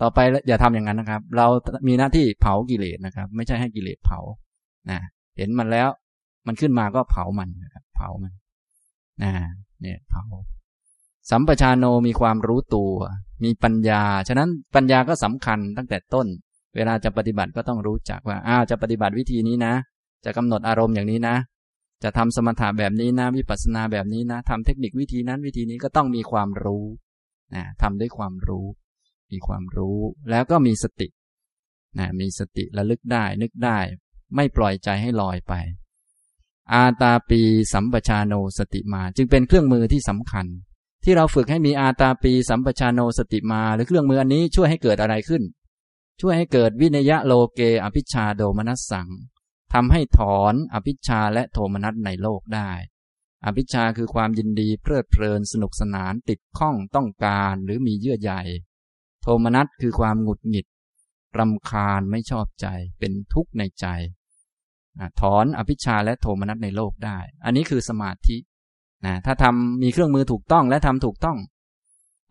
ต่อไปอย่าทำอย่างนั้นนะครับ เรามีหน้าที่เผากิเลสนะครับ ไม่ใช่ให้กิเลสเผานะเห็นมันแล้ว มันขึ้นมาก็เผามันนะครับ เผามันนะเนี่ยเผา สัมปชานโนมีความรู้ตัว มีปัญญา ฉะนั้นปัญญาก็สำคัญตั้งแต่ต้น เวลาจะปฏิบัติก็ต้องรู้จักว่าอ้าวจะปฏิบัติวิธีนี้นะ จะกำหนดอารมณ์อย่างนี้นะ จะทำสมถะแบบนี้นะ วิปัสสนาแบบนี้นะทำเทคนิควิธีนั้นวิธีนี้ก็ต้องมีความรู้นะทำด้วยความรู้ มีความรู้แล้วก็มีสตินะมีสติระลึกได้ นึกได้ ไม่ปล่อยใจให้ลอยไป อาตาปีสัมปชาโนสติมา จึงเป็นเครื่องมือที่สำคัญ ที่เราฝึกให้มีอาตาปีสัมปชานโนสติมา หรือเครื่องมืออันนี้ช่วยให้เกิดอะไรขึ้น ช่วยให้เกิดวินยะโลเกอภิชาโดมนัสสังทำให้ถอนอภิชาและโทมนัสในโลกได้ อภิชาคือความยินดีเพลิดเพลินสนุกสนานติดข้องต้องการหรือมีเยื่อใยโทมนัสคือความหงุดหงิดรำคาญไม่ชอบใจเป็นทุกข์ในใจ ถอนอภิชาและโทมนัสในโลกได้ อันนี้คือสมาธิ นะถ้าทำมีเครื่องมือถูกต้องและทำถูกต้อง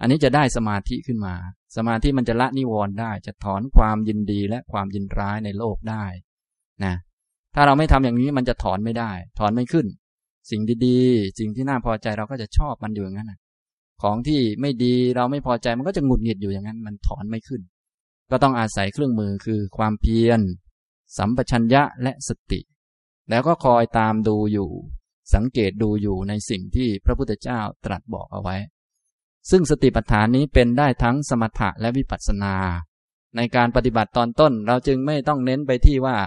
อันนี้จะได้สมาธิขึ้นมา สมาธิมันจะละนิวรณ์ได้ จะถอนความยินดีและความยินร้ายในโลกได้นะถ้าเราไม่ทำอย่างนี้มันจะถอนไม่ได้ ถอนไม่ขึ้น สิ่งดีๆ สิ่งที่น่าพอใจเราก็จะชอบมันอยู่อย่างนั้นของที่ไม่ดีเราไม่พอใจมันก็จะหงุดหงิดอยู่อย่างนั้น มันถอนไม่ขึ้น ก็ต้องอาศัยเครื่องมือคือความเพียร สัมปชัญญะและสติ แล้วก็คอยตามดูอยู่ สังเกตดูอยู่ในสิ่งที่พระพุทธเจ้าตรัสบอกเอาไว้ ซึ่งสติปัฏฐานนี้เป็นได้ทั้งสมถะและวิปัสสนา ในการปฏิบัติตอนต้นเราจึงไม่ต้องเน้นไปที่ว่า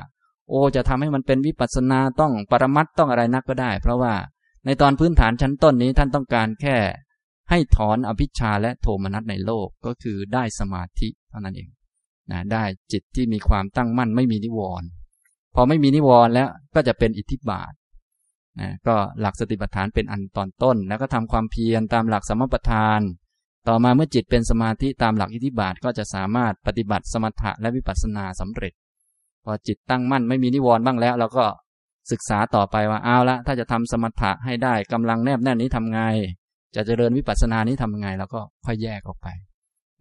โอจะทำให้มันเป็นวิปัสสนาต้องปรมัตต้องอะไรนักก็ได้ เพราะว่าในตอนพื้นฐานชั้นต้นนี้ท่านต้องการแค่ ให้ถอนอภิชาและโทมนัสในโลกก็คือได้สมาธิเท่านั้นเองนะได้จิตที่มีความตั้งมั่นไม่มีนิวรณ์พอไม่มีนิวรณ์แล้วก็จะเป็นอิทธิบาท นะก็หลักสติปัฏฐานเป็นอันตอนต้น แล้วก็ทำความเพียรตามหลักสมปทาน ต่อมาเมื่อจิตเป็นสมาธิตามหลักอิทธิบาทก็จะสามารถปฏิบัติสมถะและวิปัสสนาสำเร็จ พอจิตตั้งมั่นไม่มีนิวรณ์บ้างแล้ว เราก็ศึกษาต่อไปว่าเอาละถ้าจะทำสมถะให้ได้กำลังแนบแน่นนี้ทำไง จะเจริญวิปัสสนานี้ทำไงเราก็ค่อยแยกออกไป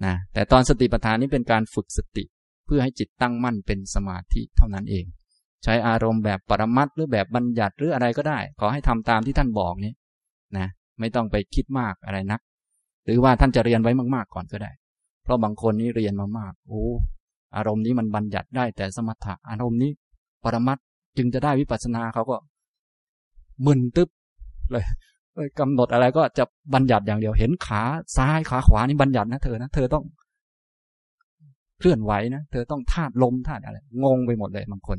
นะแต่ตอนสติปัฏฐานนี้เป็นการฝึกสติ เพื่อให้จิตตั้งมั่นเป็นสมาธิเท่านั้นเอง ใช้อารมณ์แบบปรมัตหรือแบบบัญญัติหรืออะไรก็ได้ ขอให้ทำตามที่ท่านบอกนี้นะไม่ต้องไปคิดมากอะไรนัก หรือว่าท่านจะเรียนไว้มากๆก่อนก็ได้ เพราะบางคนนี่เรียนมามากโอ้อารมณ์นี้มันบัญญัติได้แต่สมถะอารมณ์นี้ ปรมัตจึงจะได้วิปัสสนาเขาก็มึนตึ๊บเลยกำหนดอะไรก็จะบัญญัติอย่างเดียวเห็นขาซ้ายขาขวานี่บัญญัตินะเธอนะเธอต้อง เคลื่อนไหวนะเธอต้องธาตุลมธาตุอะไรงงไปหมดเลยบางคน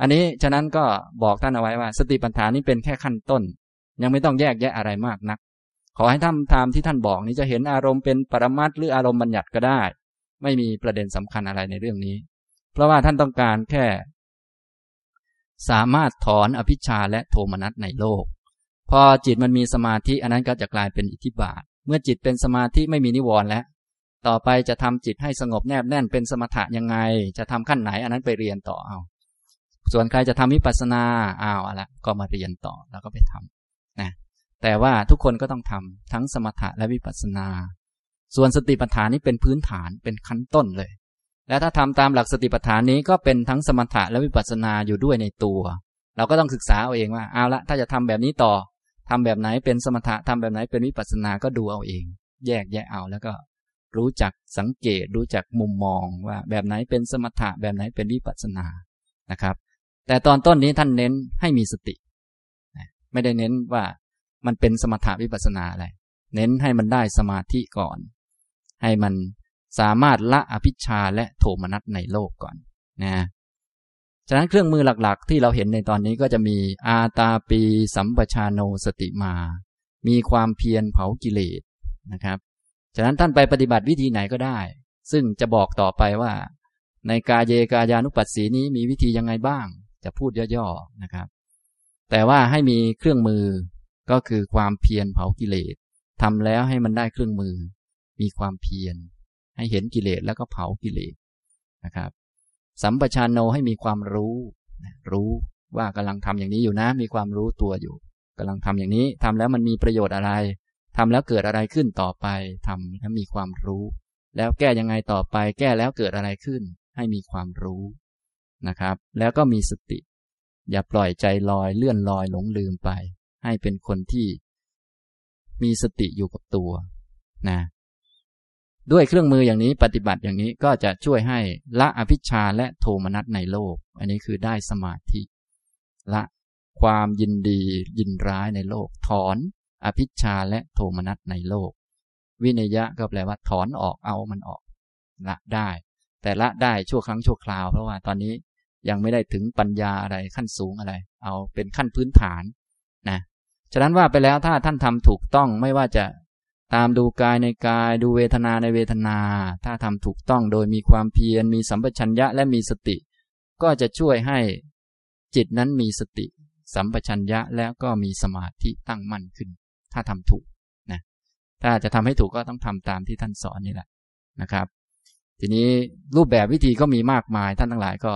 อันนี้ฉะนั้นก็บอกท่านเอาไว้ว่า สติปัฏฐานนี้เป็นแค่ขั้นต้น ยังไม่ต้องแยกแยะอะไรมากนัก ขอให้ทำตามที่ท่านบอกนี้จะเห็นอารมณ์เป็นปรมัตหรืออารมณ์บัญญัติก็ได้ ไม่มีประเด็นสำคัญอะไรในเรื่องนี้ เพราะว่าท่านต้องการแค่ สามารถถอนอภิชาและโทมนัสในโลก พอจิตมันมีสมาธิอันนั้นก็จะกลายเป็นอิทธิบาท เมื่อจิตเป็นสมาธิไม่มีนิวรณ์แล้วต่อไปจะทำจิตให้สงบแนบแน่นเป็นสมถะยังไง จะทำขั้นไหนอันนั้นไปเรียนต่อเอา ส่วนใครจะทำวิปัสสนาอ้าวอะไรก็มาเรียนต่อแล้วก็ไปทำนะแต่ว่าทุกคนก็ต้องทำทั้งสมถะและวิปัสสนา ส่วนสติปัฏฐานนี้เป็นพื้นฐานเป็นขั้นต้นเลย และถ้าทำตามหลักสติปัฏฐานนี้ก็เป็นทั้งสมถะและวิปัสสนาอยู่ด้วยในตัว เราก็ต้องศึกษาเอาเองว่าเอาละถ้าจะทำแบบนี้ต่อทำแบบไหนเป็นสมถะทำแบบไหนเป็นวิปัสสนาก็ดูเอาเอง แยกแยกเอาแล้วก็รู้จักสังเกตรู้จักมุมมองว่าแบบไหนเป็นสมถะแบบไหนเป็นวิปัสสนานะครับ แต่ตอนต้นนี้ท่านเน้นให้มีสติ ไม่ได้เน้นว่ามันเป็นสมถะวิปัสสนาอะไร เน้นให้มันได้สมาธิก่อน ให้มันสามารถละอภิชาและโทมนัสในโลกก่อนนะฉะนั้นเครื่องมือหลักๆ ที่เราเห็นในตอนนี้ก็จะมีอาตาปี สัมปชาโนสติมา มีความเพียรเผากิเลสนะครับ ฉะนั้นท่านไปปฏิบัติวิธีไหนก็ได้ ซึ่งจะบอกต่อไปว่า ในกาเยกายานุปัสสีนี้มีวิธียังไงบ้าง จะพูดย่อๆนะครับ แต่ว่าให้มีเครื่องมือก็คือความเพียรเผากิเลสทำแล้วให้มันได้เครื่องมือ มีความเพียร ให้เห็นกิเลสแล้วก็เผากิเลสนะครับ สัมปชัญโนให้มีความรู้ รู้ว่ากำลังทำอย่างนี้อยู่นะ มีความรู้ตัวอยู่กำลังทำอย่างนี้ทำแล้วมันมีประโยชน์อะไรทำแล้วเกิดอะไรขึ้นต่อไปทำแล้วมีความรู้ แล้วแก้ยังไงต่อไป แก้แล้วเกิดอะไรขึ้น ให้มีความรู้ นะครับ แล้วก็มีสติ อย่าปล่อยใจลอยเลื่อนลอยหลงลืมไป ให้เป็นคนที่มีสติอยู่กับตัวนะด้วยเครื่องมืออย่างนี้ปฏิบัติอย่างนี้ก็จะช่วยให้ละอภิชาและโทมนัสในโลก อันนี้คือได้สมาธิ ละความยินดียินร้ายในโลก ถอนอภิชาและโทมนัสในโลก วินยะก็แปลว่าถอนออกเอามันออก ละได้ แต่ละได้ชั่วครั้งชั่วคราวเพราะว่าตอนนี้ ยังไม่ได้ถึงปัญญาอะไรขั้นสูงอะไร เอาเป็นขั้นพื้นฐานนะฉะนั้นว่าไปแล้วถ้าท่านทำถูกต้องไม่ว่าจะตามดูกายในกาย ดูเวทนาในเวทนา ถ้าทำถูกต้องโดยมีความเพียรมีสัมปชัญญะและมีสติ ก็จะช่วยให้จิตนั้นมีสติ สัมปชัญญะแล้วก็มีสมาธิตั้งมั่นขึ้น ถ้าทำถูกนะถ้าจะทำให้ถูกก็ต้องทำตามที่ท่านสอนนี่แหละนะครับ ทีนี้รูปแบบวิธีก็มีมากมายท่านทั้งหลายก็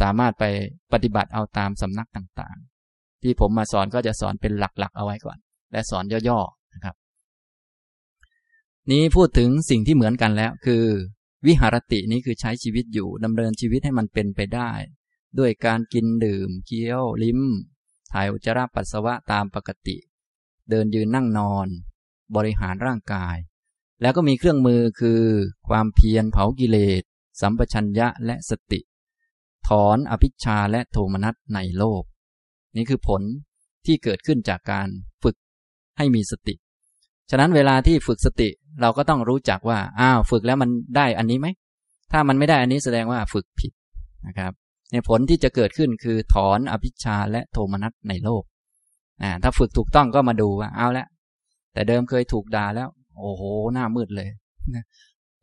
สามารถไปปฏิบัติเอาตามสำนักต่างๆ ที่ผมมาสอนก็จะสอนเป็นหลักๆ เอาไว้ก่อน และสอนย่อๆนะครับ นี้พูดถึงสิ่งที่เหมือนกันแล้ว คือ วิหารตินี้คือใช้ชีวิตอยู่ดำเนินชีวิตให้มันเป็นไปได้ ด้วยการกินดื่ม เคี้ยว ลิ้ม ถ่ายอุจจาระปัสสาวะตามปกติ เดินยืนนั่งนอน บริหารร่างกาย แล้วก็มีเครื่องมือคือ ความเพียรเผากิเลสสัมปชัญญะและสติ ถอนอภิชาและโทมนัสในโลก นี่คือผลที่เกิดขึ้นจากการฝึกให้มีสติ ฉะนั้นเวลาที่ฝึกสติเราก็ต้องรู้จักว่า อ้าว ฝึกแล้วมันได้อันนี้ไหม ถ้ามันไม่ได้อันนี้แสดงว่าฝึกผิดนะครับเนี่ยผลที่จะเกิดขึ้นคือถอนอภิชาและโทมนัสในโลกอ่าถ้าฝึกถูกต้องก็มาดูว่า เอาละ แต่เดิมเคยถูกด่าแล้ว โอ้โห หน้ามืดเลย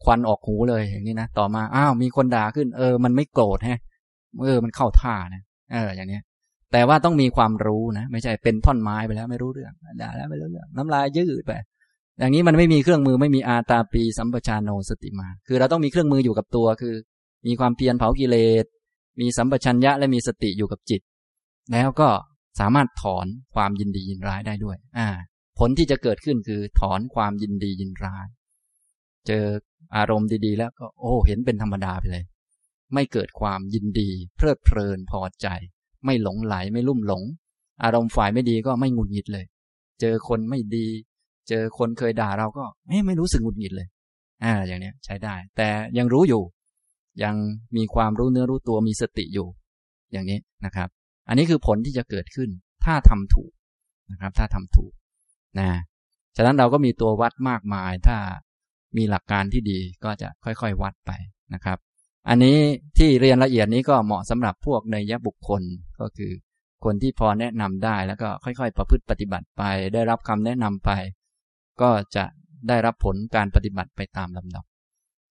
ควันออกหูเลยอย่างนี้นะ ต่อมา อ้าว มีคนด่าขึ้น เออ มันไม่โกรธฮะ เออมันเข้าท่านะเออ อย่างเนี้ย แต่ว่าต้องมีความรู้นะไม่ใช่เป็นท่อนไม้ไปแล้วไม่รู้เรื่องด่าแล้วไม่รู้เรื่อง น้ำลายยืดไปอย่างนี้มันไม่มีเครื่องมือไม่มีอาตาปีสัมปชานโนสติมา คือเราต้องมีเครื่องมืออยู่กับตัวคือ มีความเพียรเผากิเลส มีสัมปชัญญะและมีสติอยู่กับจิต แล้วก็สามารถถอนความยินดียินร้ายได้ด้วย อ่า ผลที่จะเกิดขึ้นคือถอนความยินดียินร้าย เจออารมณ์ดีๆ แล้วก็ โอ้ เห็นเป็นธรรมดาไปเลย ไม่เกิดความยินดี เพลิดเพลินพอใจ ไม่หลงไหลไม่ลุ่มหลง อารมณ์ฝ่ายไม่ดีก็ไม่หงุดหงิดเลย เจอคนไม่ดี เจอคนเคยด่าเราก็ไม่ไม่รู้สึกหงุดหงิดเลย อ่า อย่างเนี้ยใช้ได้ แต่ยังรู้อยู่ ยังมีความรู้เนื้อรู้ตัวมีสติอยู่ อย่างนี้นะครับ อันนี้คือผลที่จะเกิดขึ้น ถ้าทำถูกนะครับ ถ้าทำถูกนะฉะนั้นเราก็มีตัววัดมากมาย ถ้ามีหลักการที่ดีก็จะค่อยๆ วัดไปนะครับ อันนี้ที่เรียนละเอียดนี้ก็เหมาะสำหรับพวกในยบุคคลก็คือ คนที่พอแนะนำได้แล้วก็ค่อยๆ ประพฤติปฏิบัติไป ได้รับคำแนะนำไป ก็จะได้รับผลการปฏิบัติไปตามลำดับ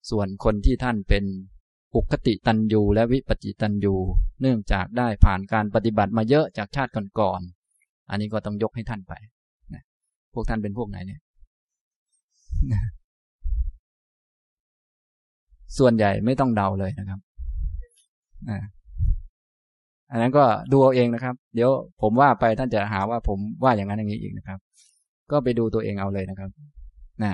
ส่วนคนที่ท่านเป็นอุคติตันยูและวิปจิตันยูเนื่องจากได้ผ่านการปฏิบัติมาเยอะจากชาติก่อนๆอันนี้ก็ต้องยกให้ท่านไปนะพวกท่านเป็นพวกไหนเนี่ย ส่วนใหญ่ไม่ต้องเดาเลยนะครับอันนั้นก็ดูเอาเองนะครับ เดี๋ยวผมว่าไปท่านจะหาว่าผมว่าอย่างนั้นอย่างนี้อีกนะครับ ก็ไปดูตัวเองเอาเลยนะครับนะ